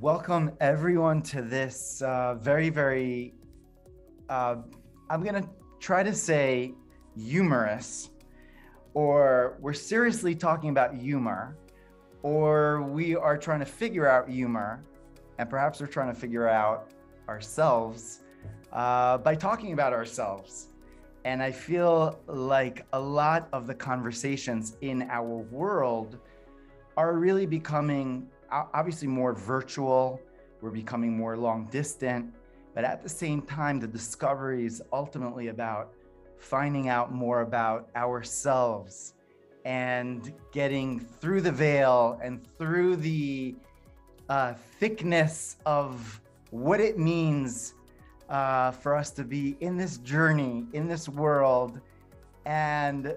welcome everyone to this uh, very, very, uh, I'm going to try to say humorous, or we're seriously talking about humor, or we are trying to figure out humor, and perhaps we're trying to figure out ourselves uh, by talking about ourselves. And I feel like a lot of the conversations in our world are really becoming obviously more virtual. We're becoming more long distant. But at the same time, the discovery is ultimately about finding out more about ourselves and getting through the veil and through the uh, thickness of what it means uh, for us to be in this journey, in this world. And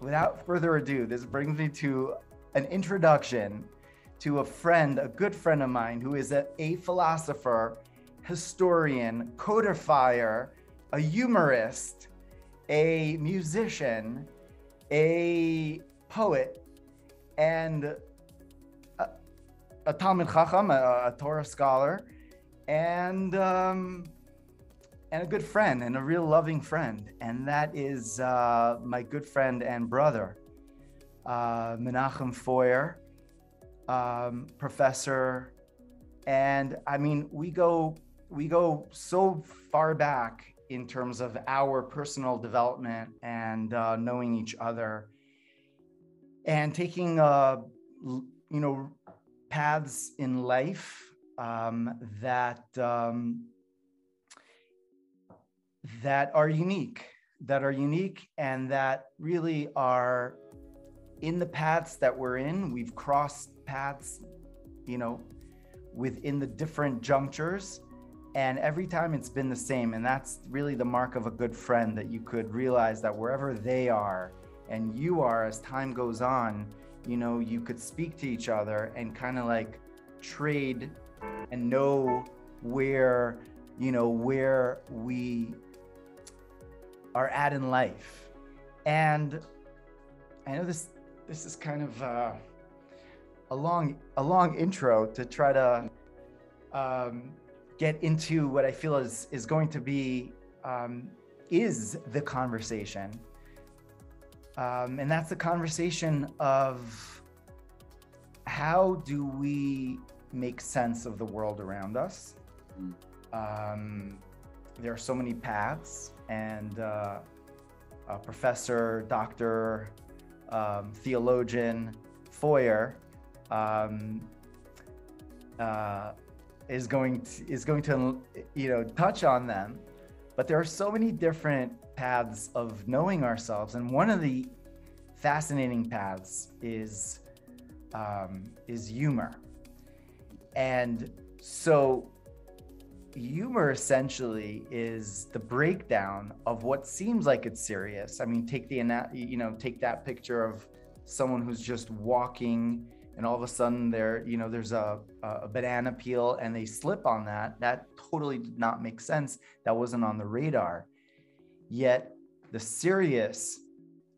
without further ado, this brings me to an introduction to a friend, a good friend of mine, who is a, a philosopher, historian, codifier, a humorist, a musician, a poet, and a, a Talmud Chacham, a, a Torah scholar, and um, and a good friend and a real loving friend, and that is uh, my good friend and brother, uh, Menachem Feuer um, professor, and I mean we go we go so far back in terms of our personal development and uh, knowing each other, and taking uh, you know paths in life um, that um, that are unique, that are unique, and that really are in the paths that we're in. We've crossed paths, you know, within the different junctures. And every time it's been the same. And that's really the mark of a good friend that you could realize that wherever they are and you are as time goes on, you know, you could speak to each other and kind of like trade and know where, you know, where we are at in life. And I know this this is kind of uh a long a long intro to try to um, get into what I feel is is going to be um, is the conversation, um, and that's the conversation of how do we make sense of the world around us. Um, there are so many paths, and uh, a professor, doctor, um, theologian, Feuer um, uh, is going to, is going to you know touch on them. But there are so many different paths of knowing ourselves and one of the fascinating paths is um, is humor. And so humor essentially is the breakdown of what seems like it's serious. I mean take the you know take that picture of someone who's just walking and all of a sudden there you know there's a, a banana peel and they slip on that. That totally did not make sense. That wasn't on the radar. Yet the serious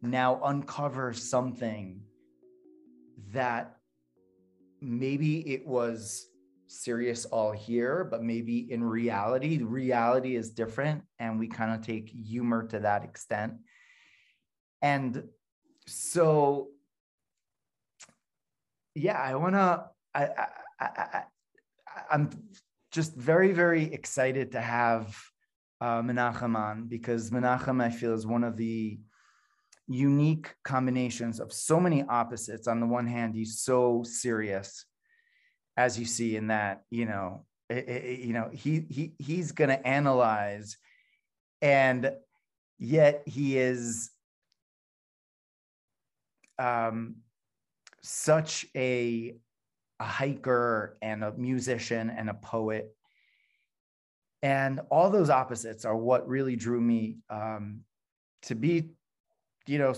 now uncovers something that maybe it was serious all here but maybe in reality reality is different and we kind of take humor to that extent and so yeah, I want to. I, I, I, I'm just very, very excited to have uh, Menachem on because Menachem, I feel, is one of the unique combinations of so many opposites. On the one hand, he's so serious, as you see in that, you know, it, it, you know, he he he's going to analyze, and yet he is um such a, a hiker and a musician and a poet. And all those opposites are what really drew me um, to be, you know,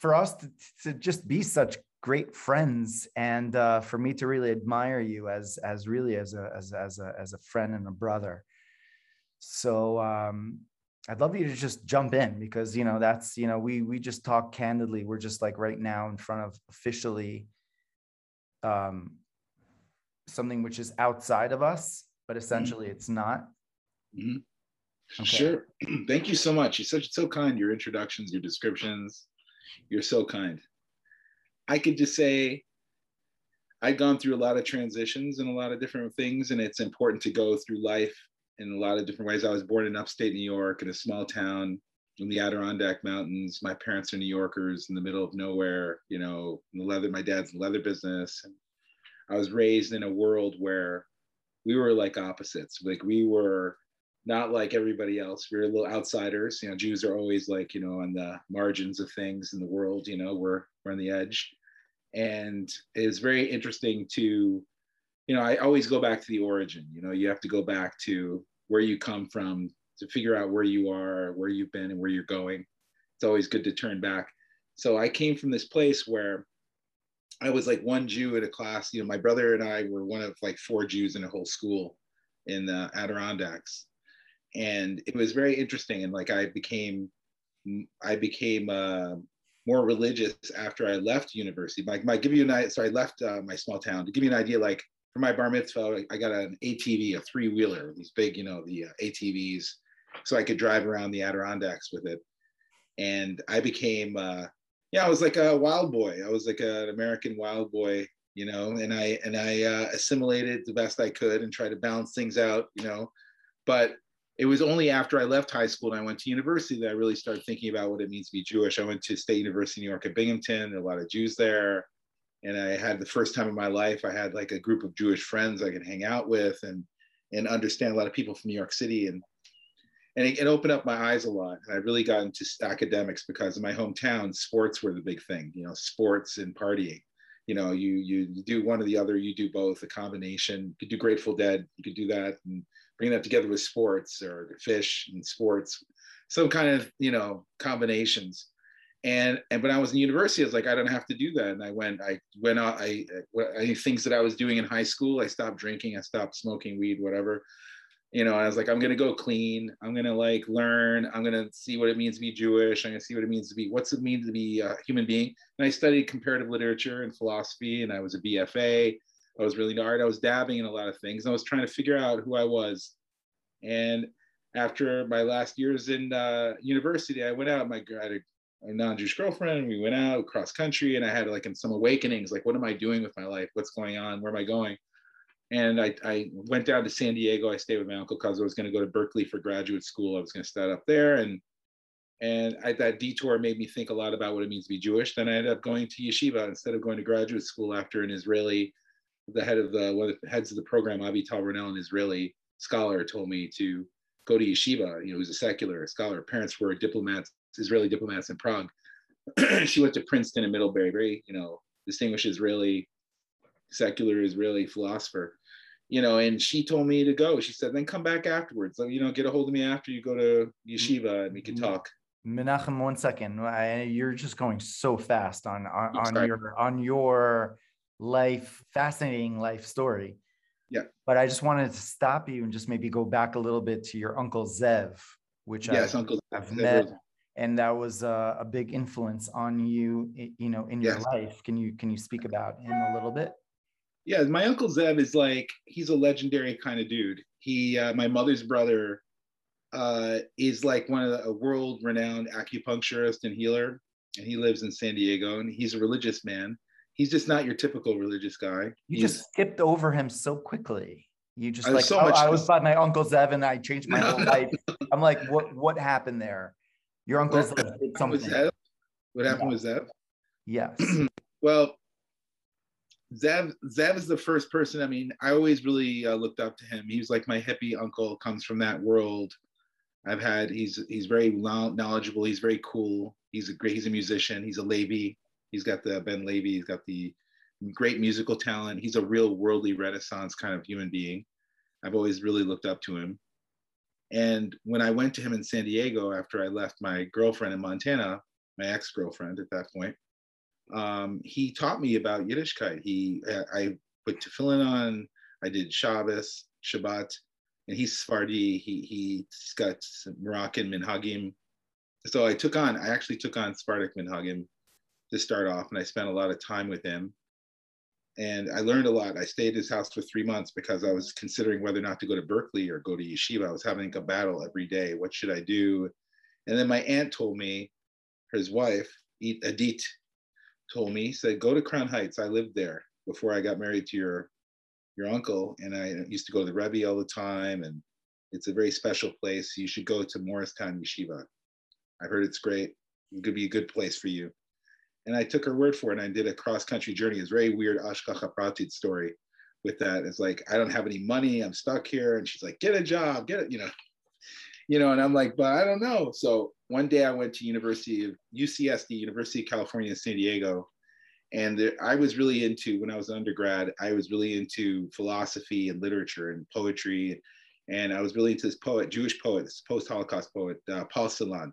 for us to, to just be such great friends and uh, for me to really admire you as as really as a as, as a as a friend and a brother so um I'd love you to just jump in because you know that's you know we we just talk candidly. We're just like right now in front of officially um something which is outside of us, but Mm-hmm. essentially it's not. Mhm. Okay. Sure. Thank you so much. You're such so kind. Your introductions, your descriptions, you're so kind. I could just say I've gone through a lot of transitions and a lot of different things, and it's important to go through life in a lot of different ways. I was born in upstate New York in a small town in the Adirondack Mountains. My parents are New Yorkers in the middle of nowhere, you know, leather, my dad's leather business. And I was raised in a world where we were like opposites. Like we were not like everybody else. We were little outsiders. You know, Jews are always like, you know, on the margins of things in the world, you know, we're, we're on the edge. And it's very interesting to, you know, I always go back to the origin. You know, you have to go back to where you come from to figure out where you are, where you've been, and where you're going. It's always good to turn back. So I came from this place where I was like one Jew in a class. You know, my brother and I were one of like four Jews in a whole school in the Adirondacks, and it was very interesting. And like I became, I became uh, more religious after I left university. Like, my give you an idea. So I left uh, my small town to give you an idea. Like for my bar mitzvah, I got an ATV, a three wheeler, these big, you know, the uh, ATVs, so I could drive around the Adirondacks with it. And I became, uh, yeah, I was like a wild boy. I was like an American wild boy, you know, and I and I uh, assimilated the best I could and tried to balance things out, you know. But it was only after I left high school and I went to university that I really started thinking about what it means to be Jewish. I went to State University New York at Binghamton. There a lot of Jews there and I had the first time in my life, I had like a group of Jewish friends I could hang out with and and understand a lot of people from New York City and and it, it opened up my eyes a lot. And I really got into academics because in my hometown, sports were the big thing. You know, sports and partying. You know, you you, you do one or the other. You do both. A combination. You could do Grateful Dead. You could do that and bring that together with sports or Phish and sports. Some kind of you know combinations and and when I was in university, I was like, I don't have to do that. And I went, I went out, I, I things that I was doing in high school, I stopped drinking, I stopped smoking weed, whatever. You know, I was like, I'm gonna go clean. I'm gonna like learn. I'm gonna see what it means to be Jewish. I'm gonna see what it means to be what's it mean to be a human being. And I studied comparative literature and philosophy, and I was a BFA. I was really art. I was dabbing in a lot of things. I was trying to figure out who I was. And after my last years in uh, university, I went out. My I had a a non-Jewish girlfriend. We went out cross country, and I had like some awakenings. Like, what am I doing with my life? What's going on? Where am I going? And I, I went down to San Diego. I stayed with my uncle because I was going to go to Berkeley for graduate school. I was going to start up there, and and I, that detour made me think a lot about what it means to be Jewish. Then I ended up going to yeshiva instead of going to graduate school after an Israeli, the head of the one of the heads of the program, Avital Ronell, an Israeli scholar, told me to go to yeshiva. You know, he was a secular scholar. Parents were diplomats Israeli diplomats in Prague. she went to Princeton and Middlebury, very, you know, distinguished Israeli, secular Israeli philosopher, you know, and she told me to go. She said, then come back afterwards. You know, get a hold of me after you go to yeshiva and we can mm-hmm. talk. Menachem, one second. I, you're just going so fast on on, on your on your life, fascinating life story. Yeah. But I just wanted to stop you and just maybe go back a little bit to your uncle Zev, which yes, I've, Uncle I've Zev met and that was a, a big influence on you you know in your Yes. life can you can you speak about him a little bit yeah, my uncle Zev is like he's a legendary kind of dude. He, uh, my mother's brother, uh, is like one of the, a world-renowned acupuncturist and healer, and he lives in San Diego. And he's a religious man. He's just not your typical religious guy. you He's- just skipped over him so quickly you just I like so oh, much- i was by my uncle zev and i changed my whole life i'm like what what happened there your uncle zev did happened something Zev? What happened Yeah. with Zev? yes Well, Zev Zev is the first person. I mean, I always really uh, looked up to him. He was like my hippie uncle. Comes from that world. I've had. He's he's very knowledgeable. He's very cool. He's a great. He's a musician. He's a Levi. He's got the Ben Levy, He's got the great musical talent. He's a real worldly Renaissance kind of human being. I've always really looked up to him. And when I went to him in San Diego after I left my girlfriend in Montana, my ex-girlfriend at that point, um, he taught me about Yiddishkeit. He, I put tefillin on. I did Shabbos, Shabbat, and he's Sephardi. He he's got Moroccan minhagim. So I took on. I actually took on Sephardic minhagim to start off, and I spent a lot of time with him. and I learned a lot. I stayed at his house for three months because I was considering whether or not to go to Berkeley or go to yeshiva. I was having a battle every day. What should I do? And then my aunt told me, his wife, Adit, told me, said, go to Crown Heights. I lived there before I got married to your your uncle, and I used to go to the Rebbe all the time, and it's a very special place. You should go to Morristown Yeshiva. I heard it's great. It could be a good place for you. And I took her word for it, and I did a cross country journey. It's very weird Hashgacha Pratit story with that. It's like I don't have any money. I'm stuck here, and she's like, "Get a job, get it," you know, you know. And I'm like, "But I don't know." So one day I went to University of UCSD, University of California, San Diego, and there, I was really into when I was undergrad. I was really into philosophy and literature and poetry, and I was really into this poet, Jewish poet, this post-Holocaust poet, uh, Paul Celan.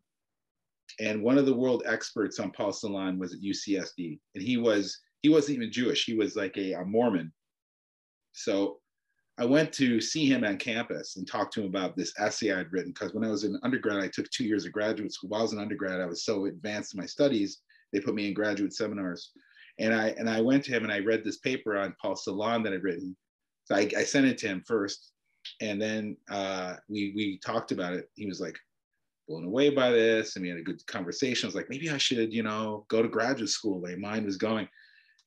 And one of the world experts on Paul Celan was at UCSD, and he was he wasn't even Jewish. He was like a, a Mormon. So I went to see him on campus and talk to him about this essay I'd written because when I was in undergrad, I took two years of graduate school. While I was an undergrad, I was so advanced in my studies, they put me in graduate seminars. And I and I went to him and I read this paper on Paul Celan that I'd written. So I, I sent it to him first, and then uh, we we talked about it. He was like blown away by this, and we had a good conversation. I was like, maybe I should, you know, go to graduate school. My mind was going.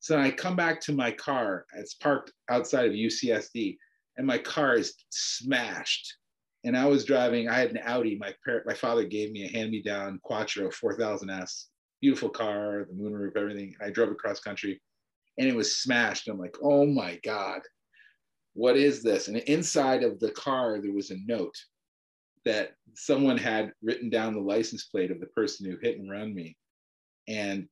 So I come back to my car. It's parked outside of UCSD, and my car is smashed. And I was driving. I had an Audi. My parent, my father gave me a hand-me-down Quattro 4000S beautiful car, the moonroof, everything. I drove across country and it was smashed. I'm like, oh my God, what is this? And inside of the car, there was a note that someone had written down the license plate of the person who hit and run me. And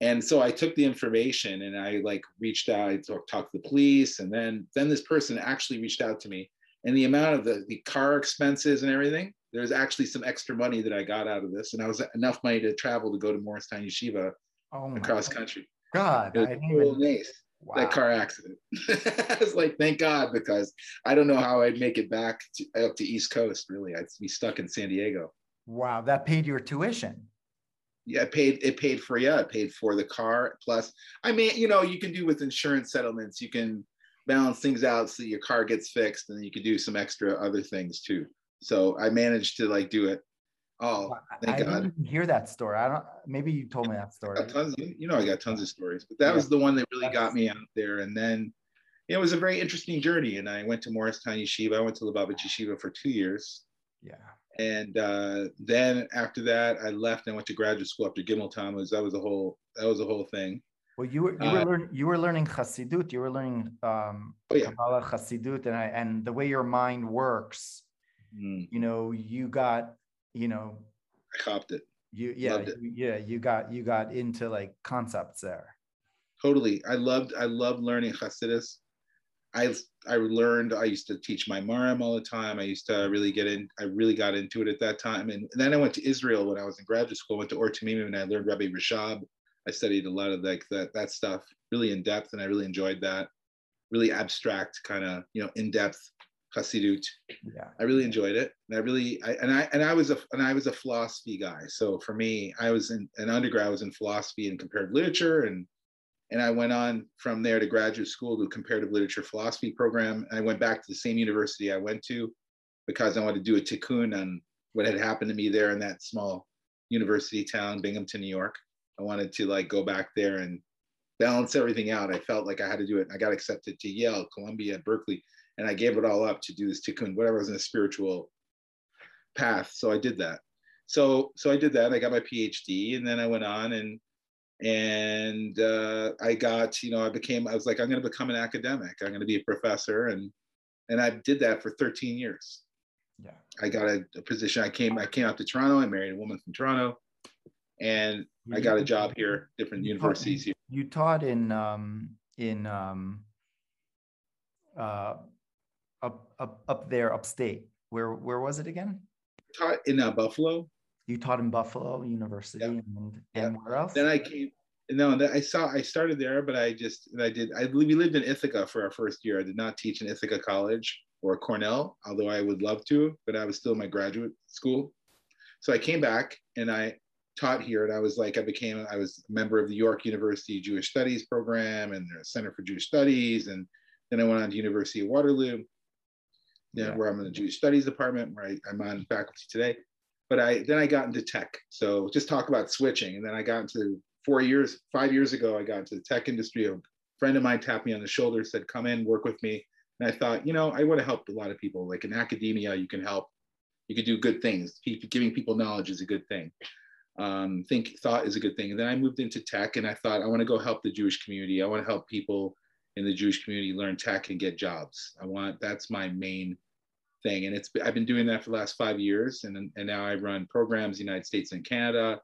and so I took the information and I like reached out, I talked, talked to the police, and then then this person actually reached out to me. And the amount of the, the car expenses and everything, there's actually some extra money that I got out of this, and I was enough money to travel to go to Morristown Yeshiva oh across God. country. God, it was nice. Wow. That car accident. I was like, thank God, because I don't know how I'd make it back to, up to East Coast. Really, I'd be stuck in San Diego. Wow, that paid your tuition. Yeah, it paid. It paid for yeah, it paid for the car. Plus, I mean, you know, you can do with insurance settlements. You can balance things out so your car gets fixed, and then you can do some extra other things too. So I managed to like do it. Oh, thank I God. didn't hear that story. I don't. Maybe you told me that story. Tons, you know, I got tons of stories, but that yeah. was the one that really That's... got me out there. And then it was a very interesting journey. And I went to Morristown Yeshiva. I went to Lubavitch Yeshiva for two years. Yeah. And uh, then after that, I left and went to graduate school after Gimel Tammuz. That was a whole. That was a whole thing. Well, you were you were uh, learning you were learning Chassidut. You were learning um, oh, yeah. Kabbalah Chassidut, and I, and the way your mind works mm. you know you got you know i copped it. you yeah it. yeah you got you got into like concepts there. Totally. I loved i loved learning hasidus. I i learned i used to teach my maram all the time. I used to really get in i really got into it at that time. And, and then i went to israel when i was in graduate school. I went to Or Tamimim and i learned rabbi rashab. I studied a lot of like that that stuff really in depth and i really enjoyed that. Really abstract kind of you know in depth Hasidut. Yeah. I really enjoyed it. And I really I, and I and I was a and I was a philosophy guy. So for me, I was in an undergrad, I was in philosophy and comparative literature and and I went on from there to graduate school to comparative literature philosophy program. And I went back to the same university I went to because I wanted to do a tikkun on what had happened to me there in that small university town, Binghamton, New York. I wanted to like go back there and balance everything out. I felt like I had to do it. I got accepted to Yale, Columbia, Berkeley and I gave it all up to do this tikkun, whatever was in a spiritual path. So I did that. So so I did that. I got my PhD, and then I went on and and uh, I got you know I became I was like I'm going to become an academic. I'm going to be a professor, and and I did that for 13 years. Yeah, I got a, a position. I came I came out to Toronto. I married a woman from Toronto, and I got a job here, different universities here. You taught in um, in um, uh, up up up there upstate. Where where was it again? Taught in uh, Buffalo. You taught in Buffalo University and, and where else? Then I came. No, I saw. I started there, but I just I did. I we lived in Ithaca for our first year. I did not teach in Ithaca College or Cornell, although I would love to, but I was still in my graduate school. So I came back and I taught here, and I was like, I became, I was a member of the York University Jewish Studies program and the Center for Jewish Studies, and then I went on to University of Waterloo, yeah, where I'm in the Jewish Studies department, where I, I'm on faculty today. But I then I got into tech. So just talk about switching, and then I got into four years, five years ago, I got into the tech industry. A friend of mine tapped me on the shoulder, said, "Come in, work with me." And I thought, you know, I want to help a lot of people. Like in academia, you can help. You can do good things. Giving people knowledge is a good thing. Um, think thought is a good thing. And then I moved into tech, and I thought I want to go help the Jewish community. I want to help people in the Jewish community learn tech and get jobs. I want that's my main thing, and it's I've been doing that for the last five years, and and now I run programs in the United States and Canada.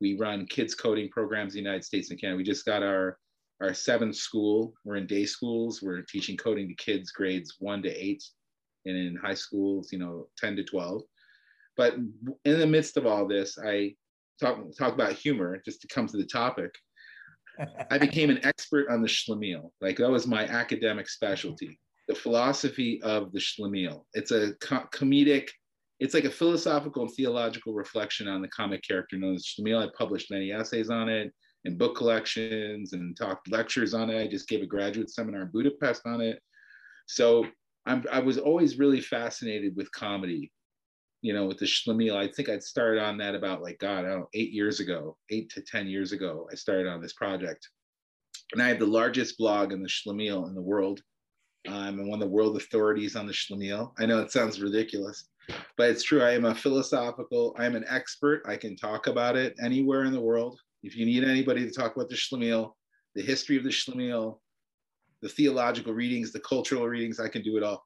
We run kids coding programs in the United States and Canada. We just got our our seventh school. We're in day schools. We're teaching coding to kids grades one to eight, and in high schools, you know, ten to twelve. But in the midst of all this, I talk talk about humor just to come to the topic. I became an expert on the Schlemiel. Like that was my academic specialty, the philosophy of the Schlemiel. It's a co- comedic, it's like a philosophical and theological reflection on the comic character known as Schlemiel. I published many essays on it and book collections and talked lectures on it. I just gave a graduate seminar in Budapest on it. So I'm, I was always really fascinated with comedy you know, with the Schlemiel. I think I'd started on that about like, God, I don't know, eight years ago, eight to 10 years ago, I started on this project. And I have the largest blog in the Schlemiel in the world. Um, I'm one of the world authorities on the Schlemiel. I know it sounds ridiculous, but it's true. I am a philosophical, I'm an expert. I can talk about it anywhere in the world. If you need anybody to talk about the Schlemiel, the history of the Schlemiel, the theological readings, the cultural readings, I can do it all.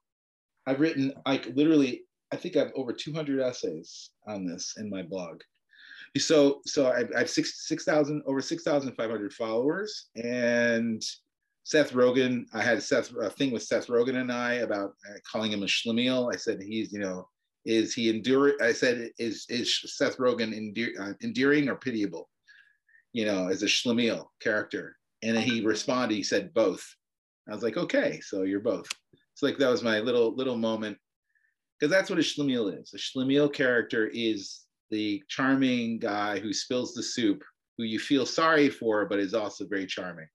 I've written like literally I think I have over 200 essays on this in my blog. So, so I, I have six, 6,000, over 6,500 followers. And Seth Rogen, I had Seth, a thing with Seth Rogen and I about uh, calling him a schlemiel. I said, he's, you know, is he enduring? I said, is, is Seth Rogen endear, uh, endearing or pitiable? You know, as a schlemiel character. And he responded, he said, both. I was like, okay, so you're both. It's like that was my little little moment because that's what a schlemiel is. A schlemiel character is the charming guy who spills the soup, who you feel sorry for, but is also very charming.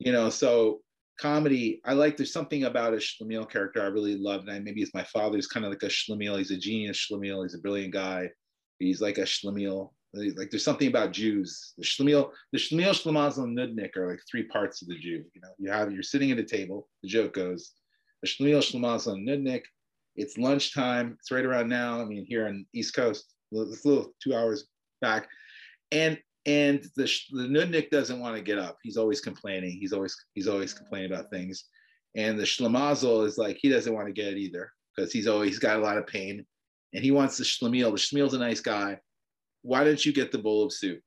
You know, so comedy, I like there's something about a schlemiel character I really love. And I, maybe it's my father's kind of like a schlemiel. He's a genius schlemiel. He's a brilliant guy. He's like a schlemiel. Like there's something about Jews. The schlemiel, the schlemiel, schlemazel, and nudnik are like three parts of the Jew. You know, you have you're sitting at a table. The joke goes, the schlemiel, schlemazel, and nudnik it's lunchtime. It's right around now. I mean, here on East Coast, it's a little two hours back, and and the the nudnik doesn't want to get up. He's always complaining. He's always he's always complaining about things, and the schlemazel is like he doesn't want to get it either because he's always he's got a lot of pain, and he wants the schlemiel. The schlemiel's a nice guy. Why don't you get the bowl of soup?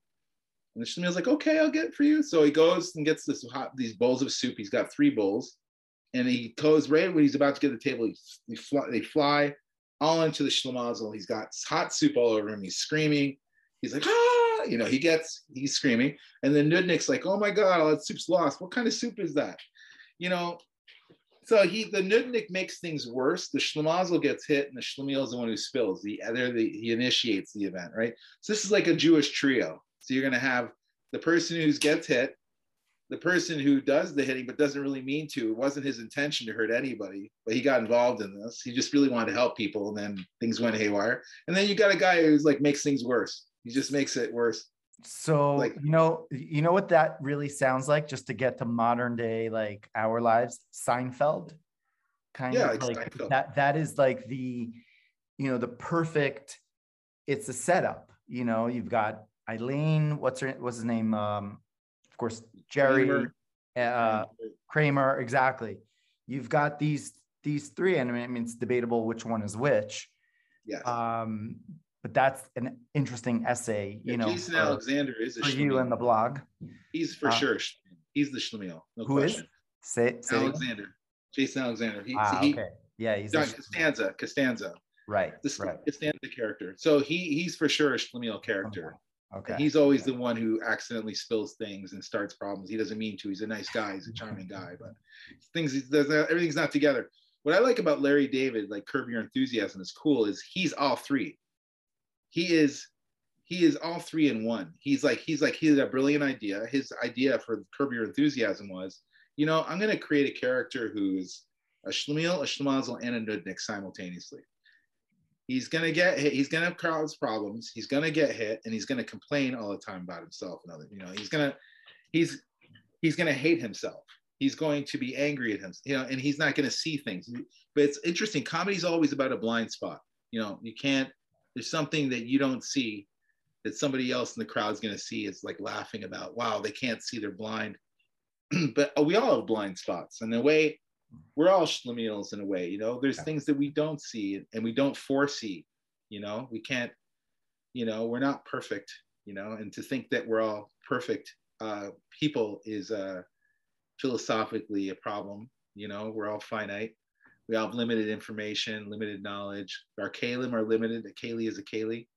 And the schlemiel's like, okay, I'll get it for you. So he goes and gets this hot these bowls of soup. He's got three bowls and he goes right when he's about to get the table. He, he fly, they fly all into the schlemazel. He's got hot soup all over him. He's screaming. He's like, ah, you know, he gets, he's screaming. And then Nudnik's like, oh my God, all that soup's lost. What kind of soup is that? You know, so he, the Nudnik makes things worse. The schlemazel gets hit and the schlemiel is the one who spills. The other, the, he initiates the event, right? So this is like a Jewish trio. So you're going to have the person who gets hit, the person who does the hitting but doesn't really mean to it wasn't his intention to hurt anybody but he got involved in this he just really wanted to help people and then things went haywire and then you got a guy who's like makes things worse he just makes it worse so like you know you know what that really sounds like just to get to modern day like our lives seinfeld kind yeah, of like seinfeld. that that is like the you know the perfect it's a setup you know you've got eileen what's her what's his name um of course Jerry, Kramer. Uh, Kramer, exactly. You've got these these three, and I mean it's debatable which one is which. Yeah. Um, but that's an interesting essay, you yeah, know. Jason Alexander is for you and the blog. He's for uh, sure. He's the Schlemiel. No who question. is? Say, say Alexander. Jason Alexander. He, ah, he, okay. Yeah, he's John Costanza. Costanza. Right. The right. Costanza character. So he he's for sure a Schlemiel character. Okay. he's always the one who accidentally spills things and starts problems. He doesn't mean to. He's a nice guy. He's a charming guy, but things does everything's not together. What I like about Larry David, like Curb Your Enthusiasm, is cool. Is he's all three. He is he is all three in one. He's like he's like he had a brilliant idea. His idea for Curb Your Enthusiasm was, you know, I'm gonna create a character who's a Schlemiel, a Schlemazel, and a Nudnik simultaneously. He's gonna get hit. He's gonna cause problems. He's gonna get hit, and he's gonna complain all the time about himself and other. You know, he's gonna he's he's gonna hate himself. He's going to be angry at him. You know, and he's not gonna see things. But it's interesting. Comedy's always about a blind spot. You know, you can't. There's something that you don't see that somebody else in the crowd's going to see is like laughing about wow they can't see they're blind. But we all have blind spots and in a way we're all schlemiels in a way you know? There's yeah. things that we don't see and we don't foresee you know? We can't you know we're not perfect you know? And to think that we're all perfect uh, people is uh, philosophically a problem you know? We're all finite we all have limited information limited knowledge our kalim are limited a kali is a kali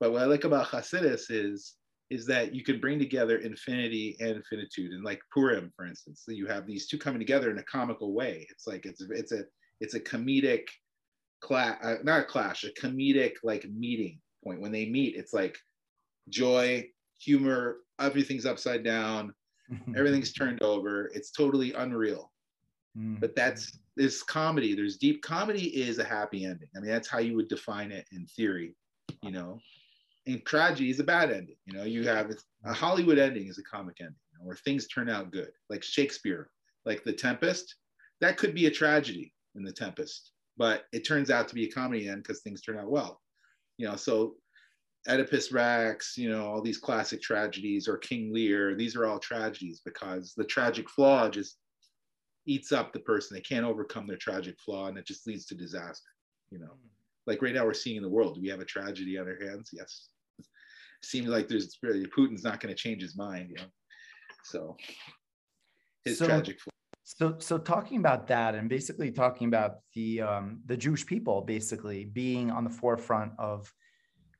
but what I like about Hasidus is is that you can bring together infinity and finitude. And like Purim, for instance, so you have these two coming together in a comical way. It's like it's it's a it's a comedic clash, uh, not a clash, a comedic like meeting point. When they meet, it's like joy, humor, everything's upside down, everything's turned over. It's totally unreal. Mm. But that's this comedy. There's deep comedy is a happy ending. I mean, that's how you would define it in theory, you know and tragedy is a bad ending. You know, you have a Hollywood ending is a comic ending, you know, where things turn out good, like Shakespeare, like The Tempest. That could be a tragedy in The Tempest, but it turns out to be a comedy end because things turn out well. You know, so Oedipus Rex, you know, all these classic tragedies, or King Lear, these are all tragedies because the tragic flaw just eats up the person. They can't overcome their tragic flaw, and it just leads to disaster. You know, like right now we're seeing in the world. Do we have a tragedy on our hands? Yes seems like there's really Putin's not going to change his mind, you know. So his so, tragic. Flaw. So, so talking about that, and basically talking about the um, the Jewish people basically being on the forefront of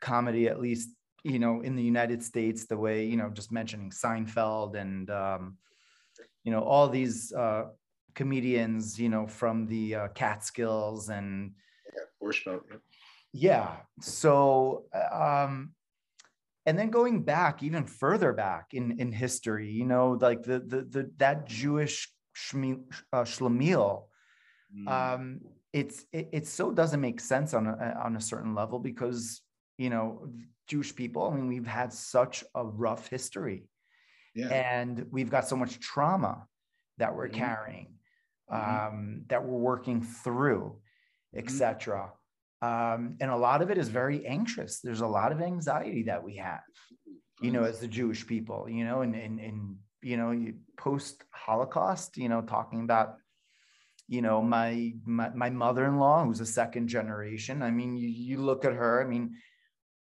comedy, at least you know in the United States, the way you know just mentioning Seinfeld and um, you know all these uh, comedians, you know from the uh, Catskills and yeah, Borscht yeah. So um, and then going back even further back in in history you know like the the, the that jewish shmi, uh, shlemiel mm. um it's it, it so doesn't make sense on a, on a certain level because you know jewish people i mean we've had such a rough history yeah. and we've got so much trauma that we're mm-hmm. carrying mm-hmm. um that we're working through etc mm-hmm. um, and a lot of it is very anxious. There's a lot of anxiety that we have you know as the jewish people you know and and, and you know post holocaust you know talking about you know my, my my mother-in-law who's a second generation. I mean you, you look at her i mean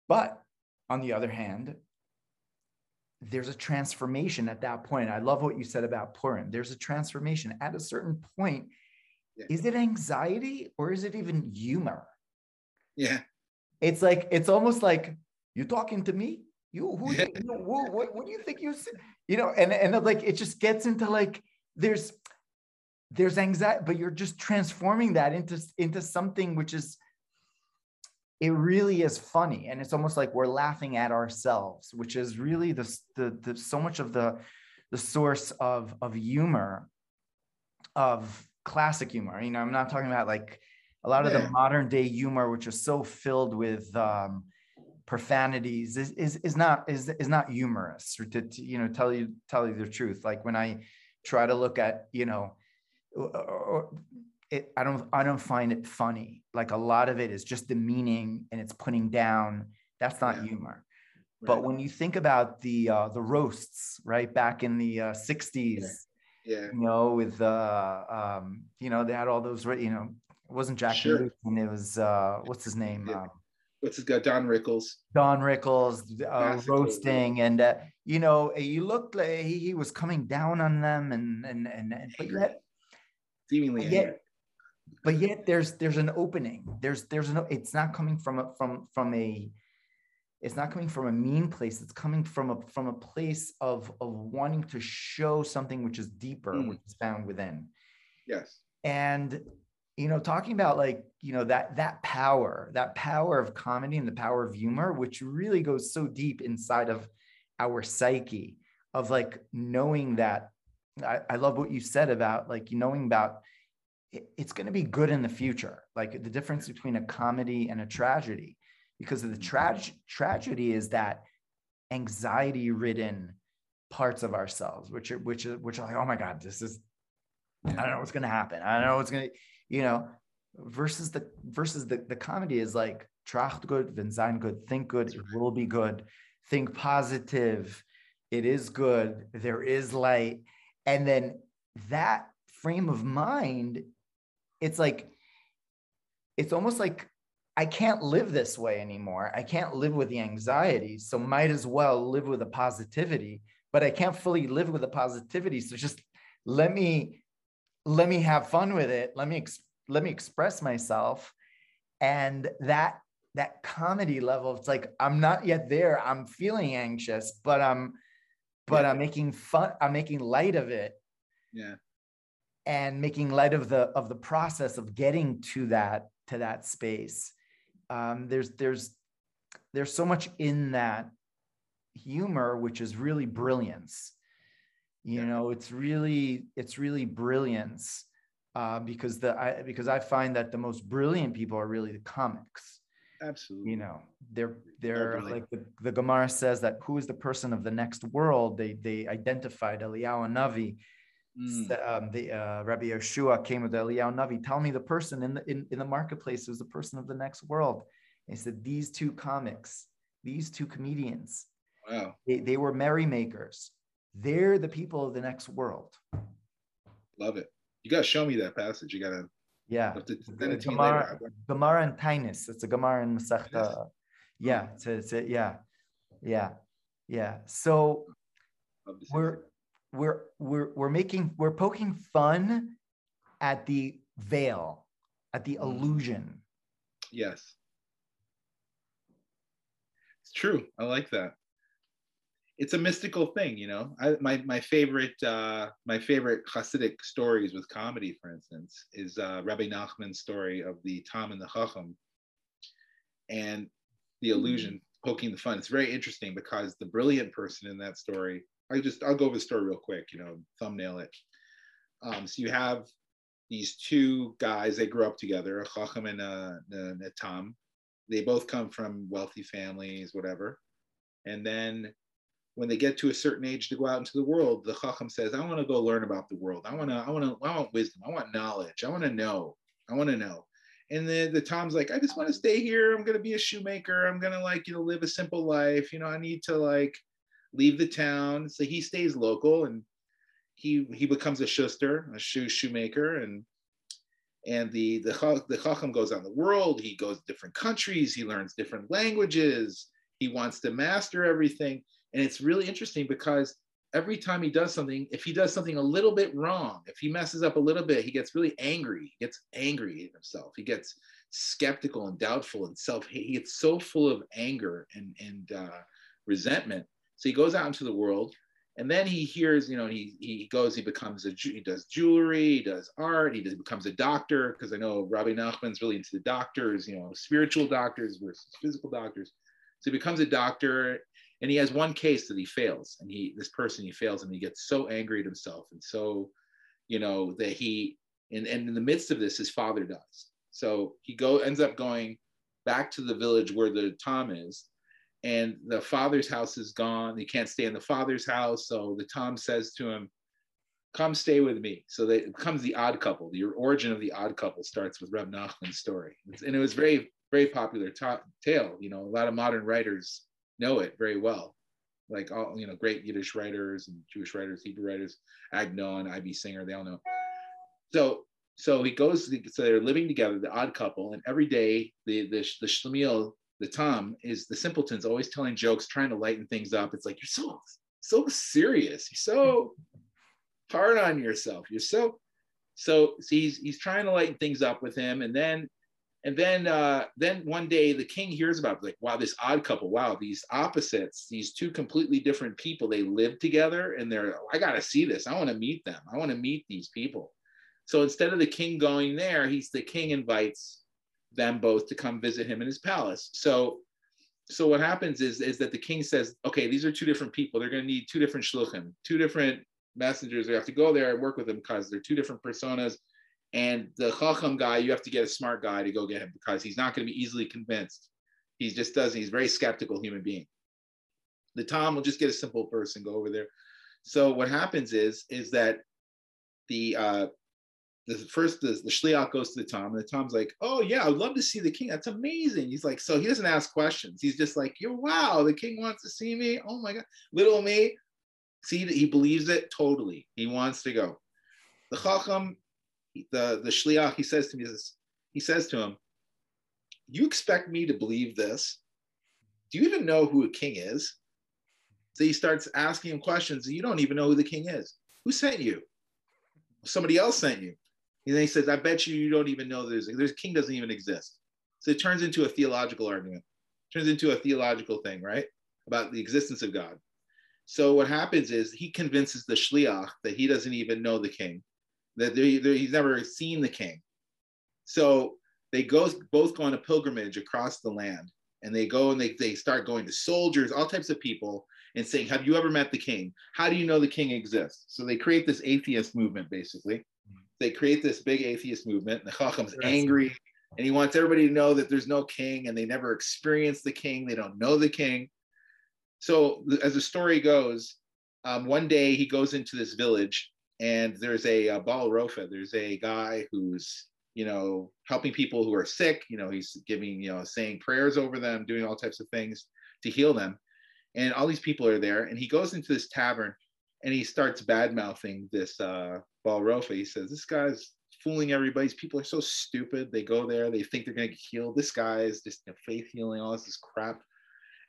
but on the other hand there's a transformation at that point i love what you said about purim there's a transformation at a certain point yeah. is it anxiety or is it even humor yeah. It's like it's almost like you're talking to me. You who, you, you who what, what do you think you you know and and like it just gets into like there's there's anxiety but you're just transforming that into into something which is it really is funny and it's almost like we're laughing at ourselves which is really the, the, the so much of the the source of of humor of classic humor you know i'm not talking about like a lot of the modern day humor, which is so filled with um, profanities, is, is is not is is not humorous. To, to you know tell you tell you the truth, like when I try to look at you know, it, I don't I don't find it funny. Like a lot of it is just demeaning and it's putting down. That's not yeah. humor. Right. But when you think about the uh, the roasts, right back in the uh, '60s, yeah. yeah. you know, with uh, um, you know, they had all those, you know, it wasn't Jack sure. Newton. It was uh, what's his name? Yeah. Um, what's his guy? Don Rickles. Don Rickles uh, roasting, and uh, you know, you looked like he, he, was coming down on them, and and and, and but yet, seemingly, yet, but yet, there's there's an opening. There's there's no. It's not coming from a from from a. It's not coming from a mean place. It's coming from a from a place of of wanting to show something which is deeper, mm. which is found within. Yes. And you know talking about like you know that that power that power of comedy and the power of humor which really goes so deep inside of our psyche of like knowing that I, I love what you said about like knowing about it, it's going to be good in the future. Like the difference between a comedy and a tragedy because of the mm-hmm. trage- tragedy is that anxiety ridden parts of ourselves which are which are which are like oh my god this is i don't know what's going to happen. I don't know what's going to you know versus the versus the, the comedy is like tracht good wenn sein good think good it will be good. Think positive it is good there is light. And then that frame of mind it's like it's almost like I can't live this way anymore. I can't live with the anxiety. So might as well live with the positivity, but I can't fully live with the positivity. So just let me let me have fun with it. Let me ex- let me express myself. And that that comedy level, it's like I'm not yet there. I'm feeling anxious, but I'm but yeah. I'm making fun, I'm making light of it. Yeah. And making light of the of the process of getting to that to that space um, there's there's there's so much in that humor which is really brilliance you yeah. know it's really it's really brilliance uh, because the I, because I find that the most brilliant people are really the comics. Absolutely. You know, they're they're like the, the Gemara says that who is the person of the next world? They they identified Eliyahu Navi. Mm. Um, the uh, Rabbi Yeshua came with Eliyahu Navi. Tell me the person in the in, in the marketplace who's the person of the next world. And he said these two comics, these two comedians, wow, they, they were merrymakers. They're the people of the next world. Love it. You gotta show me that passage. You gotta yeah. The, Gemara, Gemara and Taanis. It's a Gemara and Masechta. Yeah, it's a, it's a, yeah, yeah, yeah. So we're we're we're we're making we're poking fun at the veil, at the mm. illusion. Yes. It's true. I like that. It's a mystical thing, you know. I, my my favorite uh, my favorite Hasidic stories with comedy, for instance, is uh, Rabbi Nachman's story of the Tom and the Chacham, and the illusion poking the fun. It's very interesting because the brilliant person in that story I just I'll go over the story real quick, you know, thumbnail it. Um, so you have these two guys. They grew up together, a Chacham and a, a They both come from wealthy families, whatever. And then when they get to a certain age to go out into the world, the Chacham says, "I want to go learn about the world. I want to. I want to. I want wisdom. I want knowledge. I want to know. I want to know." And then the Tom's like, "I just want to stay here. I'm going to be a shoemaker. I'm going to like you know live a simple life. You know, I need to like." Leave the town. So he stays local and he he becomes a schuster, a shoe shoemaker, and and the the the chacham goes on the world. He goes to different countries. He learns different languages. He wants to master everything, and it's really interesting because every time he does something, if he does something a little bit wrong, if he messes up a little bit, he gets really angry. He gets angry at himself. He gets skeptical and doubtful and self. He gets so full of anger and and uh, resentment so he goes out into the world and then he hears, you know, he, he goes, he becomes a, he does jewelry, he does art, he does, becomes a doctor. Cause I know Rabbi Nachman's really into the doctors, you know, spiritual doctors versus physical doctors. So he becomes a doctor and he has one case that he fails and he, this person, he fails and he gets so angry at himself. And so, you know, that he, and, and in the midst of this, his father dies. So he go, ends up going back to the village where the Tom is and the father's house is gone. He can't stay in the father's house. So the Tom says to him, Come stay with me. So that it becomes the odd couple. The origin of the odd couple starts with Reb Nachman's story. And it was very, very popular ta- tale. You know, a lot of modern writers know it very well. Like all, you know, great Yiddish writers and Jewish writers, Hebrew writers, Agnon, I.B. Singer, they all know. So so he goes, so they're living together, the odd couple, and every day the the, the shlemiel the Tom is the simpleton's always telling jokes, trying to lighten things up. It's like you're so so serious. You're so hard on yourself. You're so so, so he's he's trying to lighten things up with him, and then and then uh, then one day the king hears about like wow this odd couple wow these opposites these two completely different people they live together and they're I got to see this I want to meet them I want to meet these people So instead of the king going there, he's the king invites them both to come visit him in his palace. So so what happens is is that the king says, okay, these are two different people. They're going to need two different shluchim, two different messengers. They have to go there and work with them because they're two different personas. And the chacham guy, you have to get a smart guy to go get him because he's not going to be easily convinced. He just doesn't. He's a very skeptical human being. The Tom will just get a simple person, go over there. So what happens is is that the uh, the first the, the shliach goes to the Tom, and the Tom's like, "Oh yeah, I'd love to see the king. That's amazing." He's like, so he doesn't ask questions. He's just like, "Yo, wow, the king wants to see me. Oh my god, little me." See that he believes it totally. He wants to go. The chacham, the the shliach, he says to me. He says to him, "You expect me to believe this? Do you even know who a king is?" So he starts asking him questions. You don't even know who the king is. Who sent you? Somebody else sent you. And then he says, I bet you you don't even know there's, there's king doesn't even exist. So it turns into a theological argument, turns into a theological thing, right? About the existence of God. So what happens is he convinces the shliach that he doesn't even know the king, that they, he's never seen the king. So they go, both go on a pilgrimage across the land and they go and they, they start going to soldiers, all types of people and saying, have you ever met the king? How do you know the king exists? So they create this atheist movement, basically they create this big atheist movement, and the Chacham's angry, and he wants everybody to know that there's no king, and they never experienced the king. They don't know the king. So as the story goes, um, one day he goes into this village, and there's a, a Baal Rofa. There's a guy who's you know helping people who are sick. You know he's giving you know saying prayers over them, doing all types of things to heal them. And all these people are there, and he goes into this tavern and he starts bad mouthing this uh, Balrofa. He says, This guy's fooling everybody. People are so stupid. They go there, they think they're going to get healed. This guy is just you know, faith healing, all this, crap.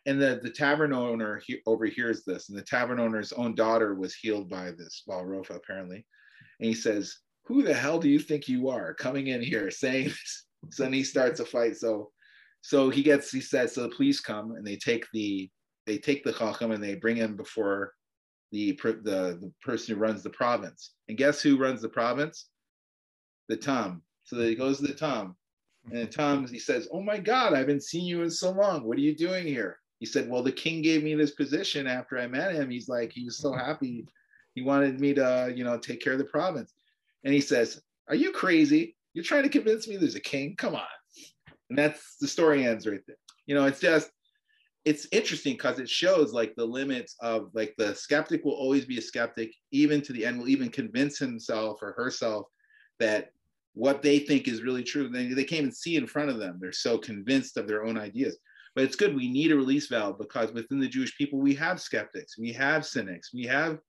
And the, the tavern owner he, overhears this, and the tavern owner's own daughter was healed by this Balrofa, apparently. And he says, Who the hell do you think you are coming in here saying this? So then he starts a fight. So so he gets he says so the police come and they take the they take the chacham and they bring him before the, the, the person who runs the province. And guess who runs the province? The Tom. So he goes to the Tom. And Tom, he says, Oh my God, I haven't seen you in so long. What are you doing here? He said, Well, the king gave me this position after I met him. He's like, he was so happy. He wanted me to, you know, take care of the province. And he says, Are you crazy? You're trying to convince me there's a king? Come on. And that's the story ends right there. You know, it's just it's interesting because it shows like the limits of like the skeptic will always be a skeptic even to the end will even convince himself or herself that what they think is really true they, they can't even see in front of them. They're so convinced of their own ideas. But it's good we need a release valve because within the jewish people we have skeptics we have cynics we have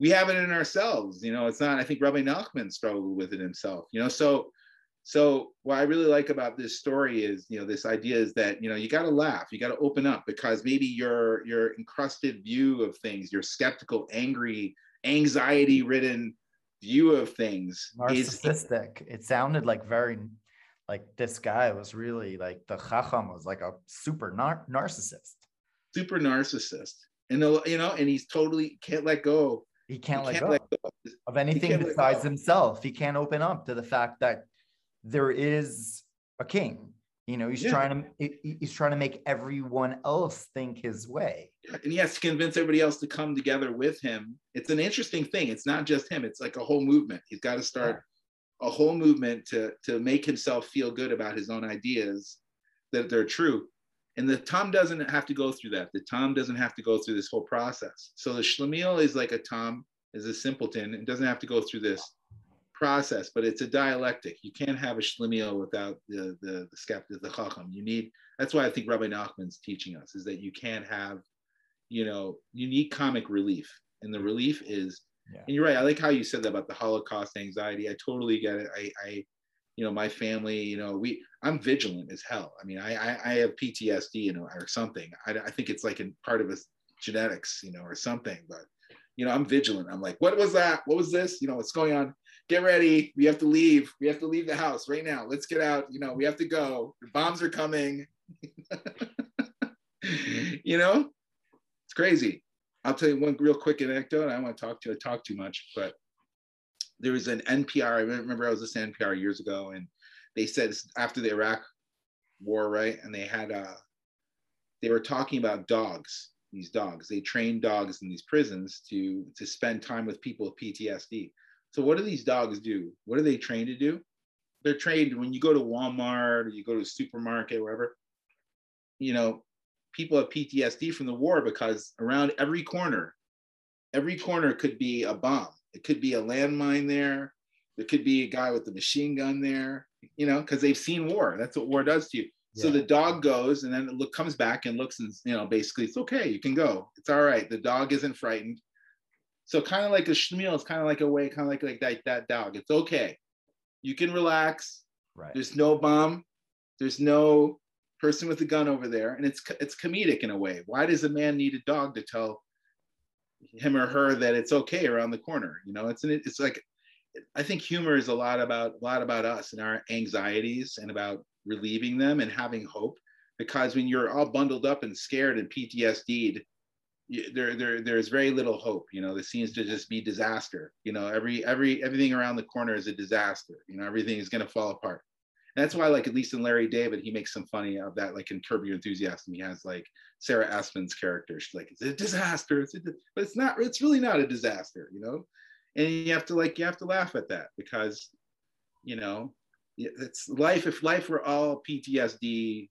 we have it in ourselves you know it's not i think rabbi nachman struggled with it himself you know? So so what I really like about this story is, you know, this idea is that, you know, you got to laugh, you got to open up because maybe your your encrusted view of things, your skeptical, angry, anxiety-ridden view of things narcissistic. Is, it sounded like very like this guy was really like the chacham was like a super nar- narcissist. Super narcissist. And you know, and he's totally can't let go. He can't, he let, can't go let, go of anything besides himself. He can't open up to the fact that there is a king. You know he's yeah. trying to he's trying to make everyone else think his way. And he has to convince everybody else to come together with him. It's an interesting thing. It's not just him. It's like a whole movement. He's got to start yeah. a whole movement to to make himself feel good about his own ideas that they're true. And the tom doesn't have to go through that. The tom doesn't have to go through this whole process. So the shlemiel is like a tom is a simpleton and doesn't have to go through this process, but it's a dialectic. You can't have a shlemiel without the the, the skeptic, the chacham. You need. That's why I think Rabbi Nachman's teaching us is that you can't have, you know, you need comic relief, and the relief is. Yeah. And you're right. I like how you said that about the Holocaust anxiety. I totally get it. I, I you know, my family, you know, we, I'm vigilant as hell. I mean, I, I, I have PTSD, you know, or something. I, I think it's like in part of a genetics, you know, or something. But, you know, I'm vigilant. I'm like, what was that? What was this? You know, what's going on? Get ready. We have to leave. We have to leave the house right now. Let's get out. You know, we have to go. The bombs are coming. you know, it's crazy. I'll tell you one real quick anecdote. I don't want to talk to talk too much, but there was an NPR. I remember I was listening to NPR years ago, and they said after the Iraq War, right? And they had uh, they were talking about dogs. These dogs, they train dogs in these prisons to to spend time with people with PTSD. So what do these dogs do? What are they trained to do? They're trained when you go to Walmart or you go to a supermarket, wherever. You know, people have PTSD from the war because around every corner, every corner could be a bomb. It could be a landmine there. There could be a guy with a machine gun there, you know, because they've seen war. That's what war does to you. Yeah. So the dog goes and then it look, comes back and looks and, you know, basically it's okay. You can go. It's all right. The dog isn't frightened. So kind of like a schlemiel is kind of like a way, kind of like, like that, that dog. It's okay. You can relax. Right. There's no bomb. There's no person with a gun over there. And it's, it's comedic in a way. Why does a man need a dog to tell him or her that it's okay around the corner? You know, it's, an, it's like, I think humor is a lot about, a lot about us and our anxieties and about relieving them and having hope. Because when you're all bundled up and scared and PTSD'd, there, there, there's very little hope. You know, there seems to just be disaster. You know, every, every, everything around the corner is a disaster. You know, everything is going to fall apart. And that's why, like, at least in Larry David, he makes some funny of that. Like in Curb Your Enthusiasm, he has like Sarah Aspen's character. She's like, it's a disaster. It's a di-. but it's not. It's really not a disaster, you know. And you have to like, you have to laugh at that because, you know, it's life. If life were all PTSD mm,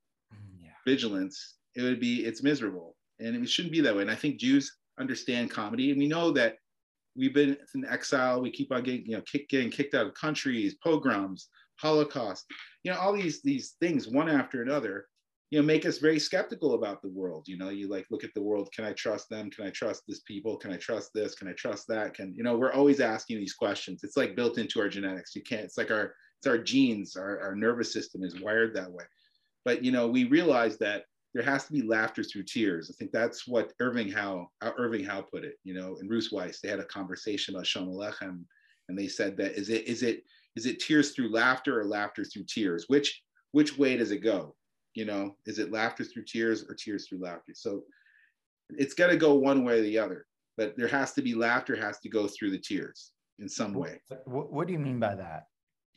yeah. vigilance, it would be. It's miserable, and it shouldn't be that way. And I think Jews understand comedy, and we know that we've been in exile. We keep on getting, you know, kick, getting kicked out of countries, pogroms, Holocaust. You know, all these these things, one after another, you know, make us very skeptical about the world. You know, you like look at the world. Can I trust them? Can I trust this people? Can I trust this? Can I trust that? Can you know? We're always asking these questions. It's like built into our genetics. You can't. It's like our it's our genes, our, our nervous system is wired that way. But you know, we realize that there has to be laughter through tears. I think that's what Irving Howe, uh, Irving Howe put it. You know, and Ruth Wisse, they had a conversation about Shalom Aleichem, and they said that is it is it is it tears through laughter or laughter through tears? Which which way does it go? You know, is it laughter through tears or tears through laughter? So it's got to go one way or the other. But there has to be laughter has to go through the tears in some way. What, what do you mean by that?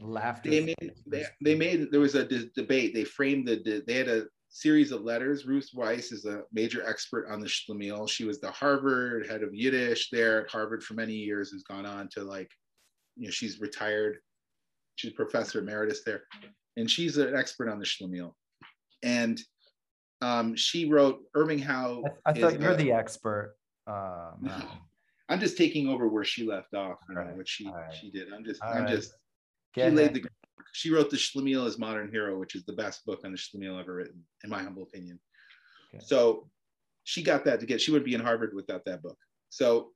laughter. They made, they, they made there was a d- debate. They framed the they had a series of letters. Ruth Wisse is a major expert on the Schlemiel. She was the Harvard head of Yiddish there at Harvard for many years. Has gone on to like, you know, she's retired. She's professor emeritus there, and she's an expert on the Schlemiel. And um, she wrote Irving Howe. I, I thought you're a, the expert. Uh, no, I'm just taking over where she left off. Right. What she right. she did. I'm just All I'm right. just she laid the she wrote the Schlemiel as modern hero, which is the best book on the Schlemiel ever written, in my humble opinion. Okay. So she got that to get. She would be in Harvard without that book. So,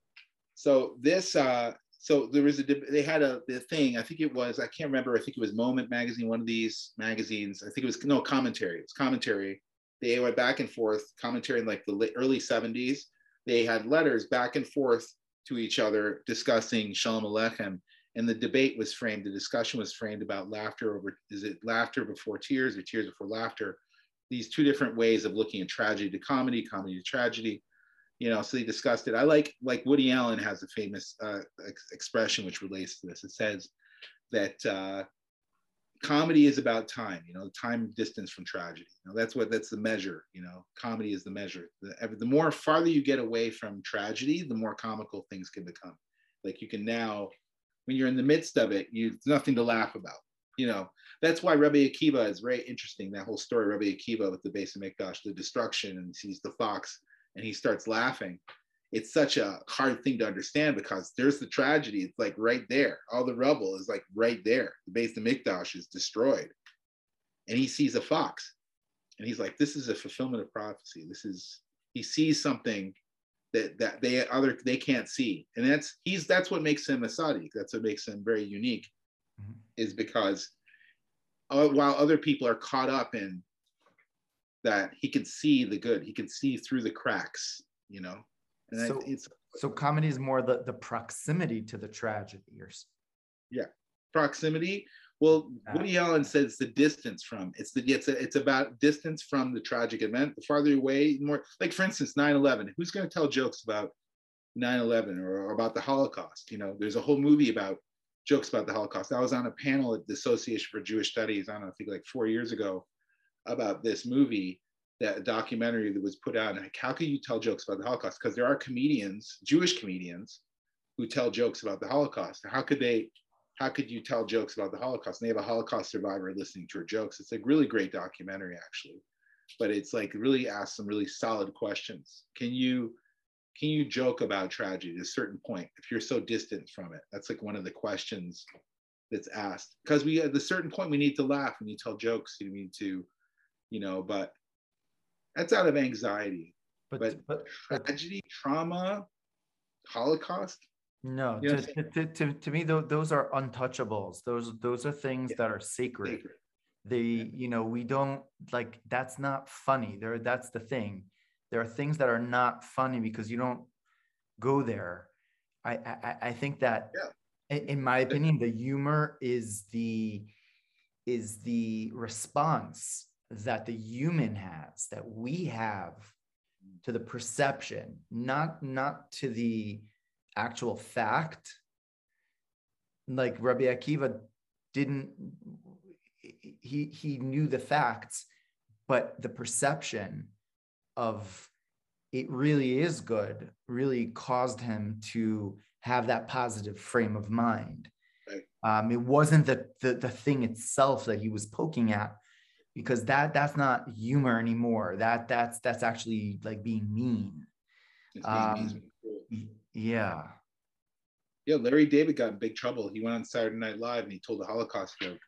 so this. Uh, so there was a. They had a the thing. I think it was. I can't remember. I think it was Moment magazine. One of these magazines. I think it was no commentary. It's commentary. They went back and forth. Commentary in like the early '70s. They had letters back and forth to each other discussing Shalom Aleichem and the debate was framed, the discussion was framed about laughter over, is it laughter before tears or tears before laughter? These two different ways of looking at tragedy to comedy, comedy to tragedy. You know, so they discussed it. I like, like Woody Allen has a famous uh, ex- expression which relates to this. It says that uh, comedy is about time, you know, time distance from tragedy. You know, that's what, that's the measure, you know, comedy is the measure. The, the more farther you get away from tragedy, the more comical things can become. Like you can now when you're in the midst of it, you there's nothing to laugh about. You know, that's why Rabbi Akiva is very interesting. That whole story, Rabbi Akiva with the base of HaMikdash, the destruction, and sees the fox and he starts laughing. It's such a hard thing to understand because there's the tragedy. It's like right there. All the rubble is like right there. The base of HaMikdash is destroyed. And he sees a fox. And he's like, this is a fulfillment of prophecy. This is, he sees something that that they other they can't see. And that's he's that's what makes him a tzaddik. That's what makes him very unique mm-hmm. is because uh, while other people are caught up in that he can see the good. He can see through the cracks you know? And so, it's so comedy is more the the proximity to the tragedy. Or yeah. Proximity well, Woody Allen says the distance from it's the it's a, it's about distance from the tragic event. The farther away, more like for instance, 9/11. Who's going to tell jokes about 9/11 or, or, about the Holocaust? You know, there's a whole movie about jokes about the Holocaust. I was on a panel at the Association for Jewish Studies, I don't know, I think like four years ago, about this movie, that documentary that was put out. Like, how can you tell jokes about the Holocaust? Because there are comedians, Jewish comedians, who tell jokes about the Holocaust. How could they? How could you tell jokes about the Holocaust? And they have a Holocaust survivor listening to her jokes. It's a really great documentary, actually, but it's like really asks some really solid questions. Can you? Can you joke about tragedy at a certain point if you're so distant from it? That's like one of the questions that's asked because we at a certain point we need to laugh when you tell jokes you need to you know but that's out of anxiety but but, but, but tragedy trauma holocaust no to, to, to, to, me those are untouchables. Those those are things yeah. that are sacred, sacred. they yeah. you know we don't like that's not funny. There that's the thing. There are things that are not funny because you don't go there. I i, I think that yeah. in my opinion the humor is the is the response that the human has that we have to the perception not not to the actual fact like rabbi akiva didn't he he knew the facts but the perception of it really is good really caused him to have that positive frame of mind. Right. Um, it wasn't the, the the thing itself that he was poking at, because that that's not humor anymore. That that's that's actually like being mean. Um, yeah. Yeah, Larry David got in big trouble. He went on Saturday Night Live and he told a Holocaust joke,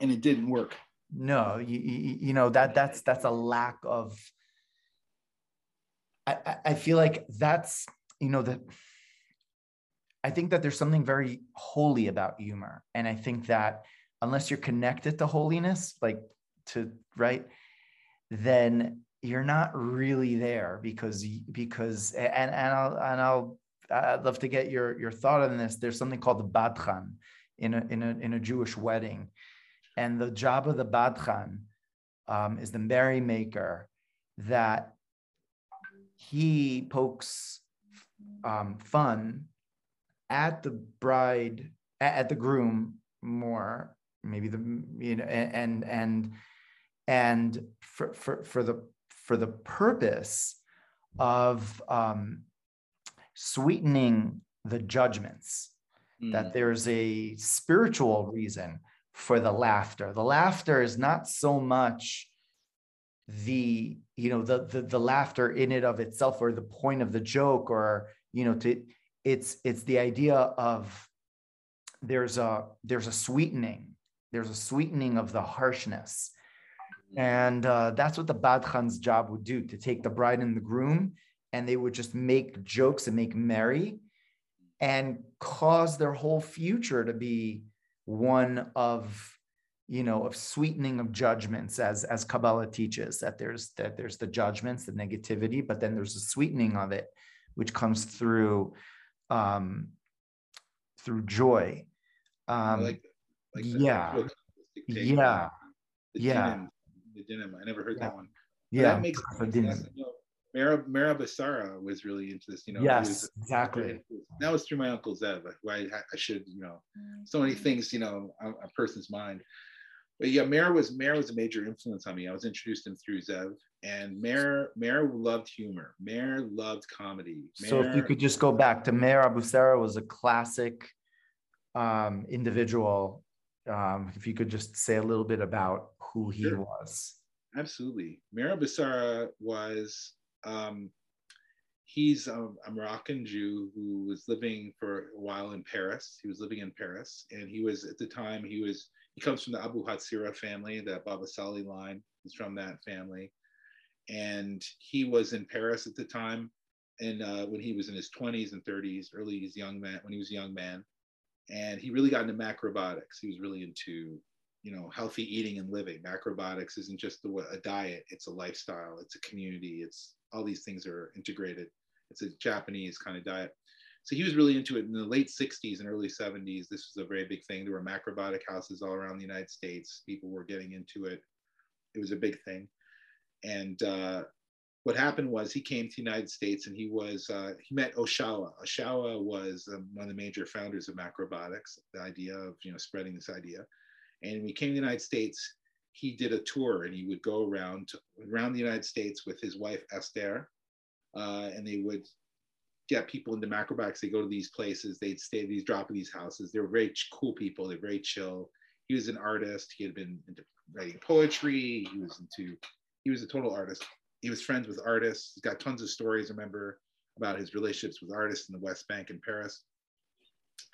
and it didn't work. No, you, you, know that that's that's a lack of. I, I feel like that's you know the I think that there's something very holy about humor. And I think that unless you're connected to holiness, like to right, then you're not really there because because and and I'll and I'll I'd love to get your your thought on this. There's something called the badchan in a in a in a Jewish wedding, and the job of the badchan um, is the merrymaker that he pokes um, fun at the bride at the groom more maybe the you know and and and for for, for the for the purpose of um, sweetening the judgments mm. that there's a spiritual reason for the laughter. The laughter is not so much the you know the, the the laughter in it of itself or the point of the joke or you know to it's it's the idea of there's a there's a sweetening. There's a sweetening of the harshness. And uh, that's what the badchan's job would do to take the bride and the groom and they would just make jokes and make merry and cause their whole future to be one of you know of sweetening of judgments as as kabbalah teaches that there's that there's the judgments the negativity but then there's a sweetening of it which comes through um, through joy. Um, like, like yeah, yeah, yeah. The dinim. I never heard yeah. that one. But yeah, that makes sense. Meir, Meir Abehsera was really into this. You know, yes, was, exactly. That was through my uncle Zev. Who I, I should, you know, so many things, you know, a, a person's mind. But yeah, Meir was Meir was a major influence on me. I was introduced him through Zev, and Meir Meir loved humor. Meir loved comedy. Meir, so if you could just go back to Meir Abehsera was a classic um, individual. Um, if you could just say a little bit about who he sure. was. Absolutely, Meir Abehsera was. Um, he's a, a, Moroccan Jew who was living for a while in Paris. He was living in Paris, and he was at the time he was he comes from the Abu Hatzira family, the Baba Sali line. He's from that family. And he was in Paris at the time. And uh, when he was in his 20s and 30s, early as young man, when he was a young man, and he really got into macrobiotics. He was really into, you know, healthy eating and living. Macrobiotics isn't just a, a diet; it's a lifestyle, it's a community, it's all these things are integrated. It's a Japanese kind of diet so he was really into it in the late 60s and early 70s this was a very big thing there were macrobiotic houses all around the united states people were getting into it it was a big thing and uh, what happened was he came to the United States and he was uh, he met Ohsawa. Ohsawa was um, one of the major founders of macrobiotics, the idea of you know spreading this idea. And when he came to the United States, he did a tour and he would go around to, around the United States with his wife Esther, uh, and they would get people into macrobiotics. They go to these places, they'd stay these drop in these houses. They were very cool people. They're very chill. He was an artist. He had been into writing poetry. He was into he was a total artist he was friends with artists. He's got tons of stories, remember, about his relationships with artists in the West Bank in Paris.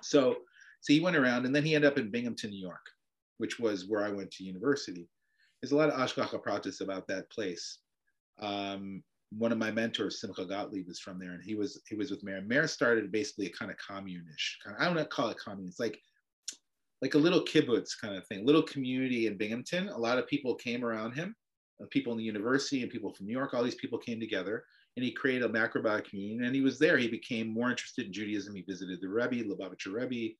So, so he went around and then he ended up in Binghamton, New York, which was where I went to university. There's a lot of Hashgacha Pratit about that place. Um, one of my mentors, Simcha Gottlieb, is from there, and he was he was with Meir. Meir started basically a kind of commune-ish. Kind of, I don't know call it commune. It's like like a little kibbutz kind of thing, little community in Binghamton. A lot of people came around him, people in the university and people from New York, all these people came together and he created a macrobiotic community. And he was there. He became more interested in Judaism. He visited the Rebbe, Lubavitcher Rebbe,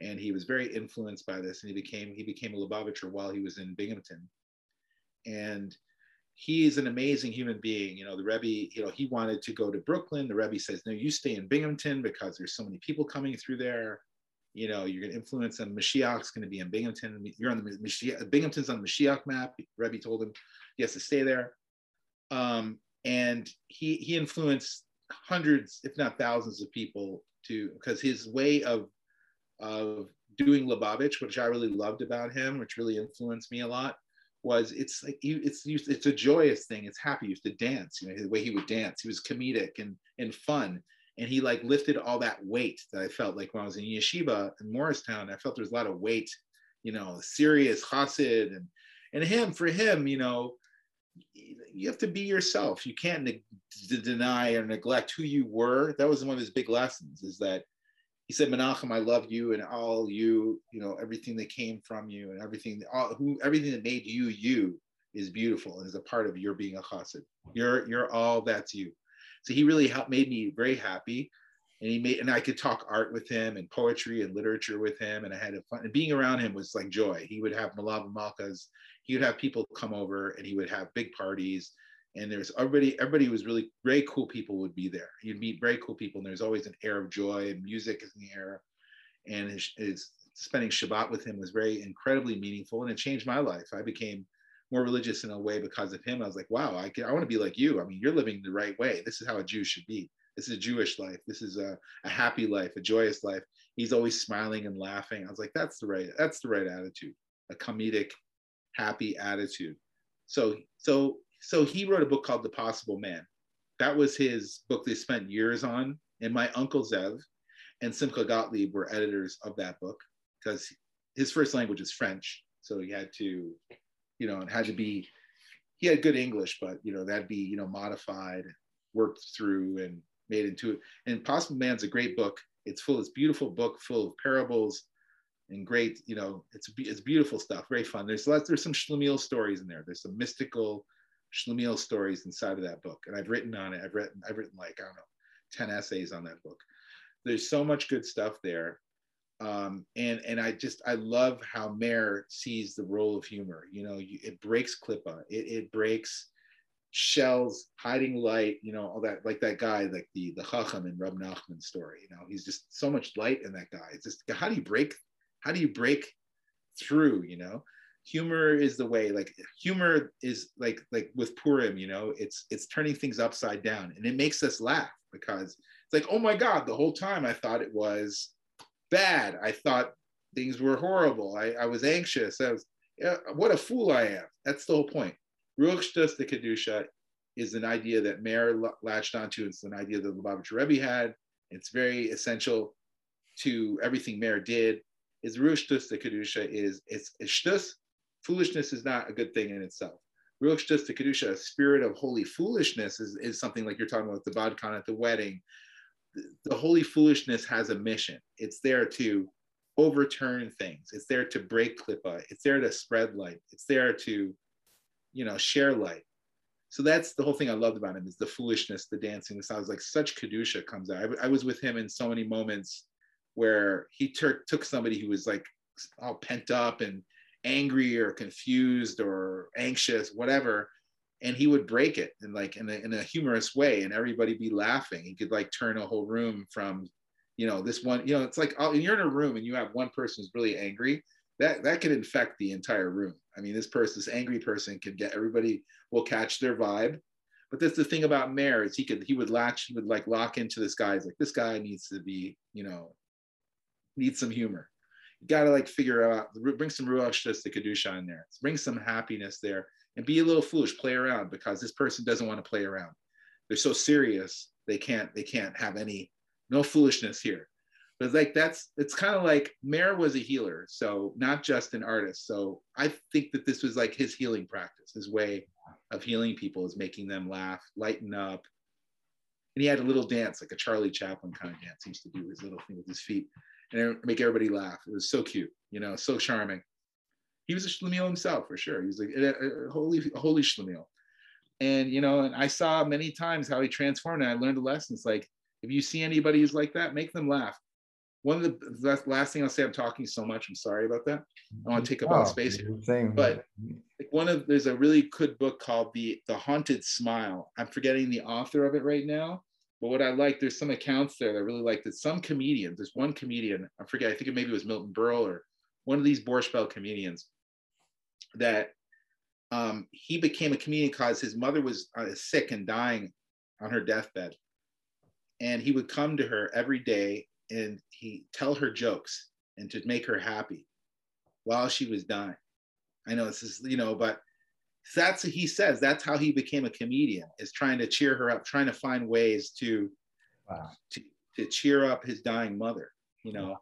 and he was very influenced by this. And he became he became a Lubavitcher while he was in Binghamton. And he is an amazing human being. You know, the Rebbe, you know, he wanted to go to Brooklyn. The Rebbe says, no, you stay in Binghamton because there's so many people coming through there. You know, you're going to influence them. Mashiach's going to be in Binghamton. You're on the Mashiach, Binghamton's on the Mashiach map. Rebbe told him, he has to stay there. Um, and he he influenced hundreds, if not thousands, of people to because his way of of doing Lubavitch, which I really loved about him, which really influenced me a lot, was it's like it's it's a joyous thing. It's happy. He used to dance. You know the way he would dance. He was comedic and and fun. And he like lifted all that weight that I felt like when I was in yeshiva in Morristown. I felt there was a lot of weight, you know, serious chassid and and him for him, you know, you have to be yourself. You can't ne- deny or neglect who you were. That was one of his big lessons. Is that he said, Menachem, I love you and all you. You know everything that came from you and everything, all who, everything that made you you is beautiful and is a part of your being a chassid. You're you're all that's you. So he really helped, made me very happy. And he made, and I could talk art with him and poetry and literature with him. And I had a fun, and being around him was like joy. He would have Malava Malkas he would have people come over and he would have big parties and there's everybody everybody was really very cool people would be there. You'd meet very cool people and there's always an air of joy and music is in the air. And his, his spending shabbat with him was very incredibly meaningful and it changed my life. I became more religious in a way because of him. I was like wow i, I want to be like you. I mean you're living the right way. This is how a jew should be. This is a jewish life. This is a, a happy life a joyous life. He's always smiling and laughing. I was like that's the right that's the right attitude a comedic happy attitude. So so so he wrote a book called The Possible Man. That was his book they spent years on. And my uncle Zev and Simcha Gottlieb were editors of that book because his first language is French. So he had to, you know, it had to be, he had good English, but, you know, that'd be, you know, modified, worked through and made into it. And Possible Man's a great book. It's full, it's beautiful book full of parables, and great, you know, it's it's beautiful stuff, very fun. There's lots, there's some Schlemiel stories in there. There's some mystical Schlemiel stories inside of that book, and I've written on it. I've written I've written like I don't know, ten essays on that book. There's so much good stuff there, um, and and I just I love how Meir sees the role of humor. You know, you, it breaks Klippa, it, it breaks shells, hiding light, you know, all that, like that guy, like the the Chacham in Reb Nachman story. You know, he's just so much light in that guy. It's just how do you break how do you break through you know humor is the way like humor is like like with purim you know it's it's turning things upside down and it makes us laugh because it's like oh my god the whole time i thought it was bad. I thought things were horrible. I, I was anxious. I was yeah, what a fool i am. That's the whole point. Ruach the kedusha is an idea that Meir latched onto. It's an idea that Lubavitcher Rebbe had. It's very essential to everything Meir did. Is ruach shtus the kedusha is it's, it's shtus. Foolishness is not a good thing in itself. Ruach shtus the kedusha, a spirit of holy foolishness, is, is something like you're talking about the badkan at the wedding. The, the holy foolishness has a mission. It's there to overturn things. It's there to break klippa. It's there to spread light. It's there to, you know, share light. So that's the whole thing I loved about him is the foolishness, the dancing. The sounds like such kedusha comes out. I, I was with him in so many moments where he took took somebody who was like all pent up and angry or confused or anxious, whatever, and he would break it in like in a, in a humorous way and everybody be laughing. He could like turn a whole room from you know this one you know it's like oh, you're in a room and you have one person who's really angry that that could infect the entire room. I mean this person this angry person could get everybody will catch their vibe. But that's the thing about Meir is he could he would latch he would like lock into this guy he's like this guy needs to be you know needs some humor got to like figure out bring some ruach the kedusha in there. Bring some happiness there and be a little foolish play around because this person doesn't want to play around. They're so serious they can't they can't have any no foolishness here. But like that's it's kind of like Meir was a healer so not just an artist. So i think that this was like his healing practice his way of healing people is making them laugh lighten up. And he had a little dance like a charlie chaplin kind of dance he used to do his little thing with his feet and make everybody laugh it was so cute you know so charming he was a schlemiel himself for sure he was like a, a holy a holy schlemiel and you know and i saw many times how he transformed and i learned a lesson it's like if you see anybody who's like that make them laugh one of the last thing I'll say, I'm talking so much. I'm sorry about that. I want to take up all oh, space here. But one of there's a really good book called the The Haunted Smile. I'm forgetting the author of it right now. But what I like, there's some accounts there that I really like that some comedians, there's one comedian, I forget, I think it maybe was Milton Berle or one of these Borscht comedians that um, he became a comedian because his mother was uh, sick and dying on her deathbed. And he would come to her every day and he tell her jokes and to make her happy while she was dying. I know this is, you know, but that's he says that's how he became a comedian is trying to cheer her up, trying to find ways to wow. to, to cheer up his dying mother, you know.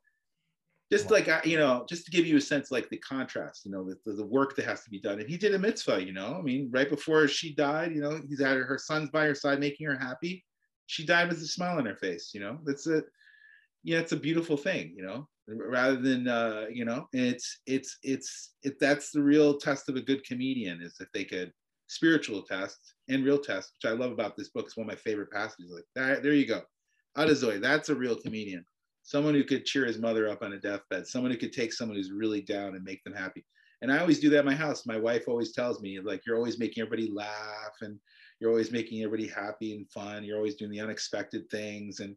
Just wow. like you know, just to give you a sense, like the contrast, you know, the, the work that has to be done. And he did a mitzvah, you know. I mean, right before she died, you know, he's had her, her son's by her side, making her happy. She died with a smile on her face, you know. That's a yeah, it's a beautiful thing, you know, rather than, uh, you know, it's, it's, it's, it, that's the real test of a good comedian is if they could spiritual test and real test, which I love about this book. It's one of my favorite passages. Like that, there you go. Adazoy, that's a real comedian. Someone who could cheer his mother up on a deathbed, someone who could take someone who's really down and make them happy. And I always do that in my house. My wife always tells me, like, you're always making everybody laugh and you're always making everybody happy and fun. You're always doing the unexpected things. And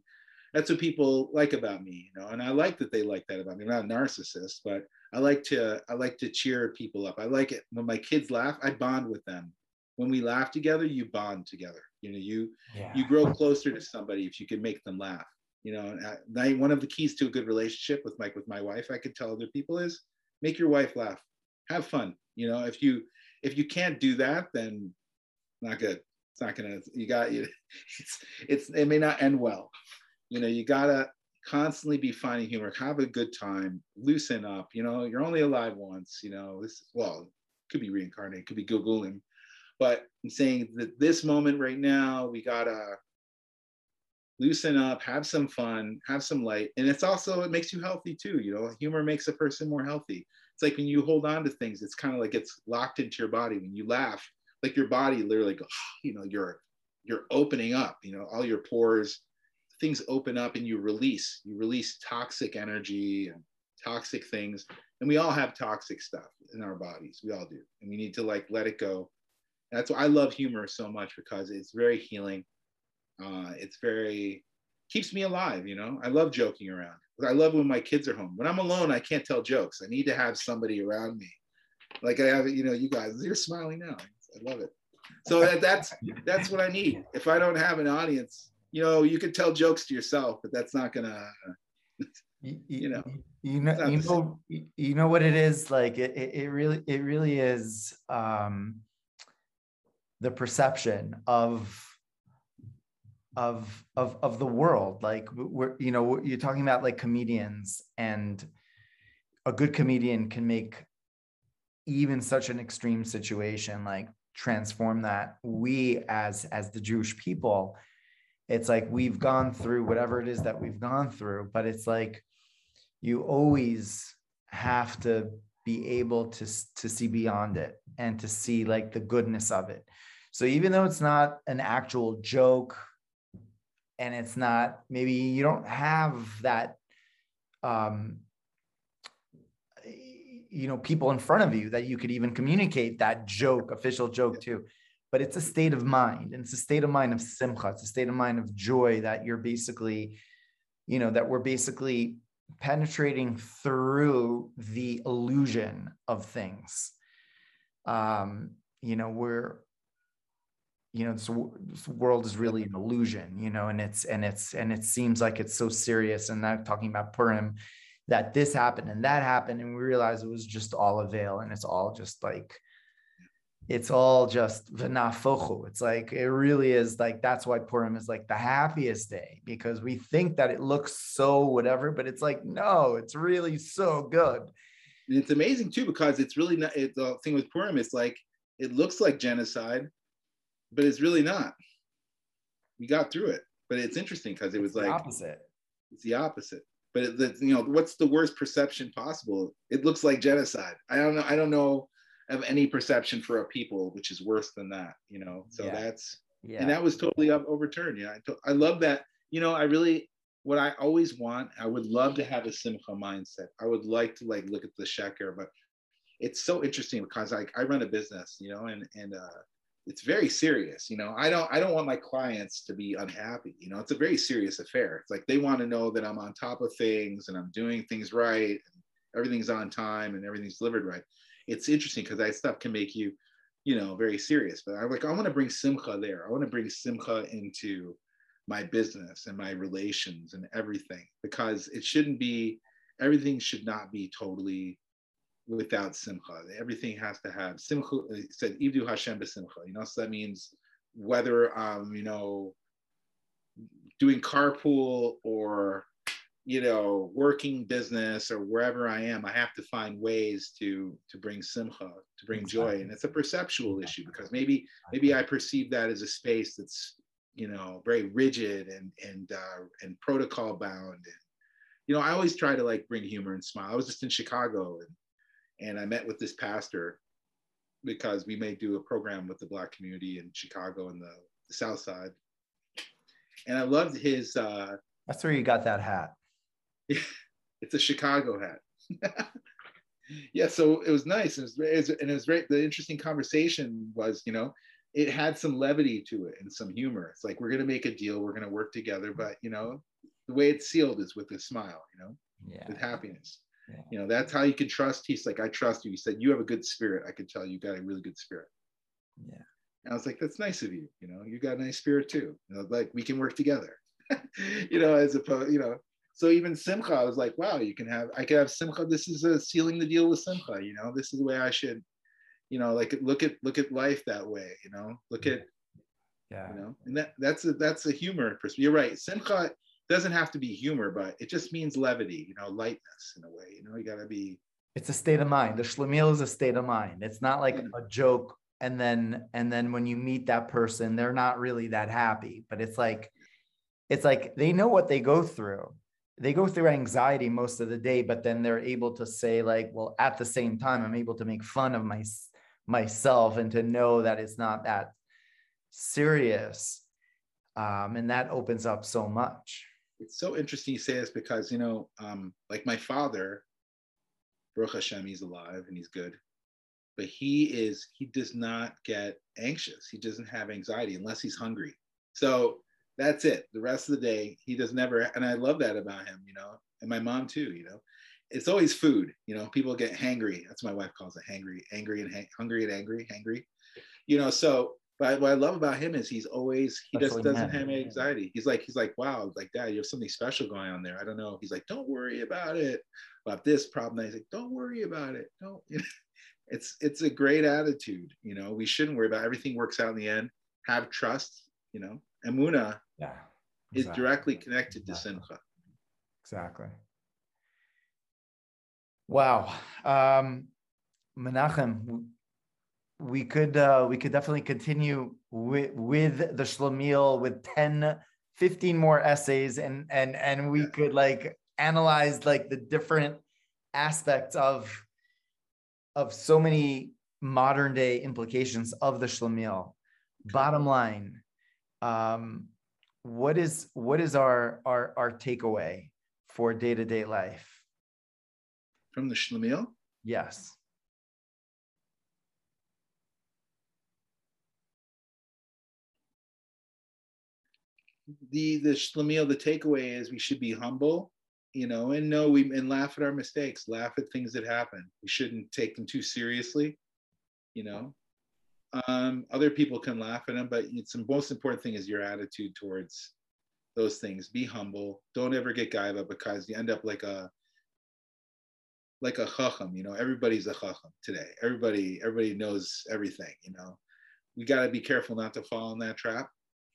that's what people like about me, you know, and I like that they like that about me. I'm not a narcissist, but I like to I like to cheer people up. I like it when my kids laugh. I bond with them. When we laugh together, you bond together. You know, you yeah. you grow closer to somebody if you can make them laugh. You know, I, one of the keys to a good relationship with Mike with my wife, I could tell other people is make your wife laugh, have fun. You know, if you if you can't do that, then not good. It's not gonna. You got you. It's it's it may not end well you know you gotta constantly be finding humor have a good time loosen up you know you're only alive once you know this well could be reincarnated could be gilgulim but i'm saying that this moment right now we gotta loosen up have some fun have some light and it's also it makes you healthy too you know humor makes a person more healthy. It's like when you hold on to things it's kind of like it's locked into your body. When you laugh like your body literally goes you know you're you're opening up you know all your pores things open up and you release you release toxic energy and toxic things. And we all have toxic stuff in our bodies. We all do. And we need to like let it go. That's why i love humor so much because it's very healing. Uh, it's very keeps me alive you know? I love joking around. I love when my kids are home. When i'm alone i can't tell jokes. I need to have somebody around me. Like i have you know you guys you're smiling now. I love it. So that, that's that's what i need. If i don't have an audience you know, you could tell jokes to yourself, but that's not gonna, you, you know, you know, you know, you know what it is like. It, it, it really, it really is um, the perception of of of of the world. Like we're, you know, you're talking about like comedians, and a good comedian can make even such an extreme situation like transform that we as as the jewish people it's like we've gone through whatever it is that we've gone through but it's like you always have to be able to to see beyond it and to see like the goodness of it. So even though it's not an actual joke and it's not maybe you don't have that um you know people in front of you that you could even communicate that joke official joke to but it's a state of mind and it's a state of mind of simcha. It's a state of mind of joy that you're basically you know that we're basically penetrating through the illusion of things. Um you know we're you know this, this, world is really an illusion you know and it's and it's and it seems like it's so serious and not talking about purim that this happened and that happened and we realized it was just all a veil and it's all just like it's all just v'nafochu. It's like it really is like that's why Purim is like the happiest day because we think that it looks so whatever, but it's like no, it's really so good. It's amazing too because it's really not. It, the thing with Purim is like it looks like genocide, but it's really not. We got through it, but it's interesting because it was like opposite. It's the opposite. But it, the, you know, what's the worst perception possible? It looks like genocide. I don't know. I don't know of any perception for a people, which is worse than that. You know, so yeah. that's yeah. and that was totally up, overturned. Yeah, I, to, I love that. You know, I really what I always want. I would love to have a simcha mindset. I would like to like look at the sheker, but it's so interesting because like I run a business, you know, and and uh, it's very serious. You know, I don't I don't want my clients to be unhappy. You know, it's a very serious affair. It's like they want to know that I'm on top of things and I'm doing things right, and everything's on time and everything's delivered right. It's interesting because that stuff can make you, you know, very serious. But I'm like, I want to bring simcha there. I want to bring simcha into my business and my relations and everything because it shouldn't be everything should not be totally without simcha. Everything has to have simcha. It said Ivdu Hashem b'simcha. You know, so that means whether um, you know, doing carpool or you know, working business or wherever I am, I have to find ways to to bring simcha, to bring joy, and it's a perceptual issue because maybe maybe I perceive that as a space that's you know very rigid and and uh, and protocol bound, and you know I always try to like bring humor and smile. I was just in Chicago and and I met with this pastor because we may do a program with the black community in Chicago and the, the South Side, and I loved his. Uh, That's where you got that hat. it's a Chicago hat. yeah, so it was nice. It was, it was, and it was great. The interesting conversation was, you know, it had some levity to it and some humor. It's like we're gonna make a deal, we're gonna work together, but you know, the way it's sealed is with a smile, you know, yeah. with happiness. Yeah. You know, that's how you can trust. He's like, I trust you. He said, You have a good spirit. I could tell you got a really good spirit. Yeah. And I was like, That's nice of you. You know, you got a nice spirit too. You know, like we can work together. you know, as opposed, you know, so even Simcha, I was like, wow, you can have, I could have Simcha. This is a sealing the deal with Simcha. You know, this is the way I should, you know, like look at look at life that way. You know, look at, yeah, you know, and that that's a that's a humor. You're right. Simcha doesn't have to be humor, but it just means levity. You know, lightness in a way. You know, you got to be. It's a state of mind. The shlemiel is a state of mind. It's not like yeah. a joke and then and then when you meet that person they're not really that happy but it's like it's like they know what they go through they go through anxiety most of the day but then they're able to say like well at the same time i'm able to make fun of my myself and to know that it's not that serious. Um, and that opens up so much. It's so interesting you say this because you know um, like my father Baruch Hashem, he's alive and he's good but he is he does not get anxious. He doesn't have anxiety unless he's hungry. So that's it. The rest of the day, he does never, and I love that about him, you know, and my mom too, you know. It's always food, you know. People get hangry. That's what my wife calls it, hangry, angry, and hang, hungry and angry, hangry. You know, so but what I love about him is he's always he just doesn't have anxiety. He's like he's like wow, like dad, you have something special going on there. I don't know. He's like, don't worry about it. About this problem, he's like, don't worry about it. Don't. it's it's a great attitude. You know, we shouldn't worry about everything. Works out in the end. Have trust. You know, Emuna yeah, exactly. is directly connected exactly. to Simcha. Exactly. Wow. Um, Menachem, we could uh, we could definitely continue with with the Shlemiel with 10, 15 more essays and and and we yeah. could like analyze like the different aspects of of so many modern day implications of the Shlemiel. Bottom line, um, what is what is our our our takeaway for day to day life from the Shlemiel? Yes. The the Shlemiel, the takeaway is we should be humble, you know, and know we and laugh at our mistakes, laugh at things that happen. We shouldn't take them too seriously, you know. Um, other people can laugh at them, but it's the most important thing is your attitude towards those things. Be humble. Don't ever get gaiva because you end up like a like a chacham. You know, everybody's a chacham today. Everybody everybody knows everything. You know, we got to be careful not to fall in that trap.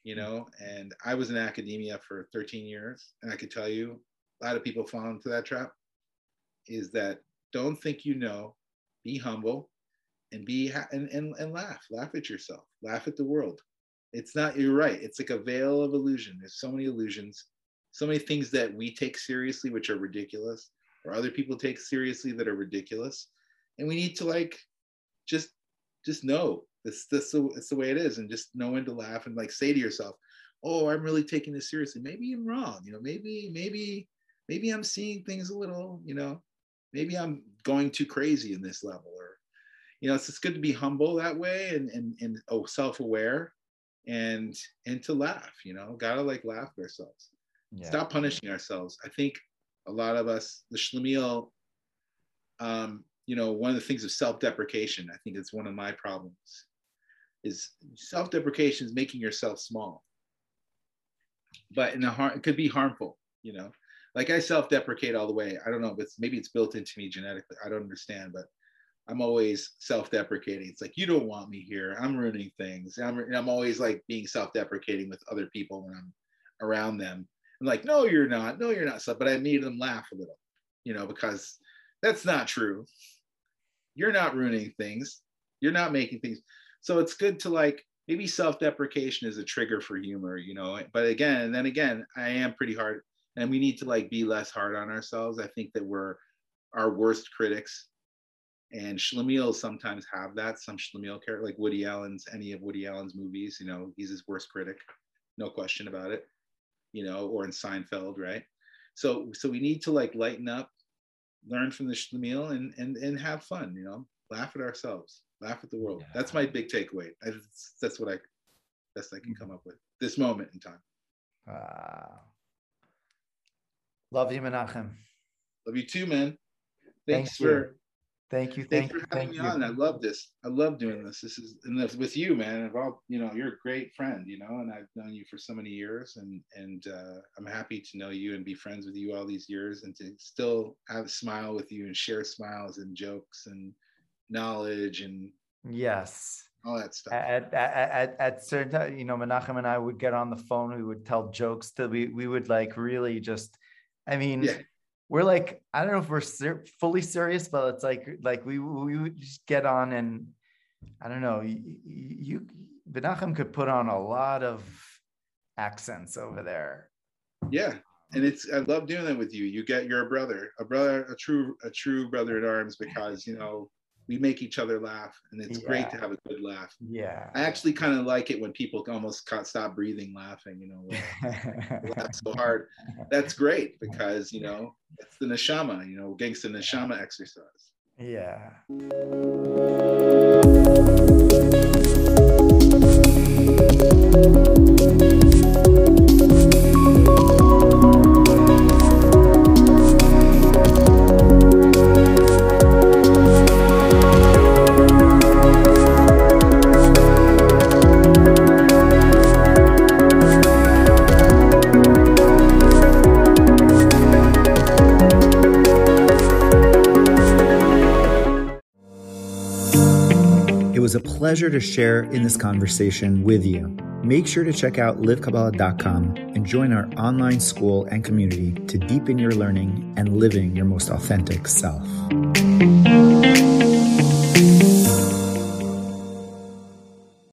You know, and I was in academia for 13 years, and I could tell you, a lot of people fall into that trap. Is that don't think you know. Be humble and be ha- and, and and laugh laugh at yourself laugh at the world. It's not you're right it's like a veil of illusion. There's so many illusions so many things that we take seriously which are ridiculous or other people take seriously that are ridiculous. And we need to like just just know this this it's the way it is and just know when to laugh and like say to yourself oh i'm really taking this seriously. Maybe i'm wrong you know maybe maybe maybe i'm seeing things a little you know maybe i'm going too crazy in this level or you know it's, just good to be humble that way and and, and oh self-aware and and to laugh you know gotta like laugh at ourselves. Yeah. stop punishing ourselves. I think a lot of us the shlemiel um you know one of the things of self-deprecation i think it's one of my problems is self-deprecation is making yourself small. But in a har- it could be harmful you know. Like i self-deprecate all the way. I don't know but maybe it's built into me genetically i don't understand but I'm always self-deprecating. It's like you don't want me here. I'm ruining things. I'm, I'm always like being self-deprecating with other people when I'm around them. I'm like, no, you're not. No, you're not. So, but I made them laugh a little, you know, because that's not true. You're not ruining things. You're not making things. So it's good to like maybe self-deprecation is a trigger for humor, you know. But again, and then again, I am pretty hard, and we need to like be less hard on ourselves. I think that we're our worst critics and Schlemiel sometimes have that. Some Schlemiel character, like Woody Allen's, any of Woody Allen's movies, you know, he's his worst critic, no question about it. You know, or in Seinfeld, right? So, so we need to like lighten up, learn from the Schlemiel, and and and have fun. You know, laugh at ourselves, laugh at the world. Yeah. That's my big takeaway. That's, that's what I best I can mm-hmm. come up with this moment in time. Wow. Love you, Menachem. Love you too, man. Thanks, Thanks for Thank you. Thank Thanks for having me you. on. I love this. I love doing this. This is and this with you, man. I've all you know, you're a great friend, you know, and I've known you for so many years, and and uh, I'm happy to know you and be friends with you all these years, and to still have a smile with you and share smiles and jokes and knowledge and yes, all that stuff. At at at, at certain time, you know, Menachem and I would get on the phone. We would tell jokes. That we we would like really just. I mean. Yeah we're like I don't know if we're ser- fully serious, but it's like like we we would just get on and I don't know you, you Menachem could put on a lot of accents over there. Yeah, and it's I love doing that with you. You get you're a brother, a brother, a true a true brother in arms because you know we make each other laugh and it's yeah. great to have a good laugh. Yeah. I actually kind of like it when people almost stop breathing laughing you know laugh so hard. That's great because you know it's the neshama you know gangsta neshama exercise. Yeah pleasure to share in this conversation with you. Make sure to check out livekabbalah.com and join our online school and community to deepen your learning and living your most authentic self.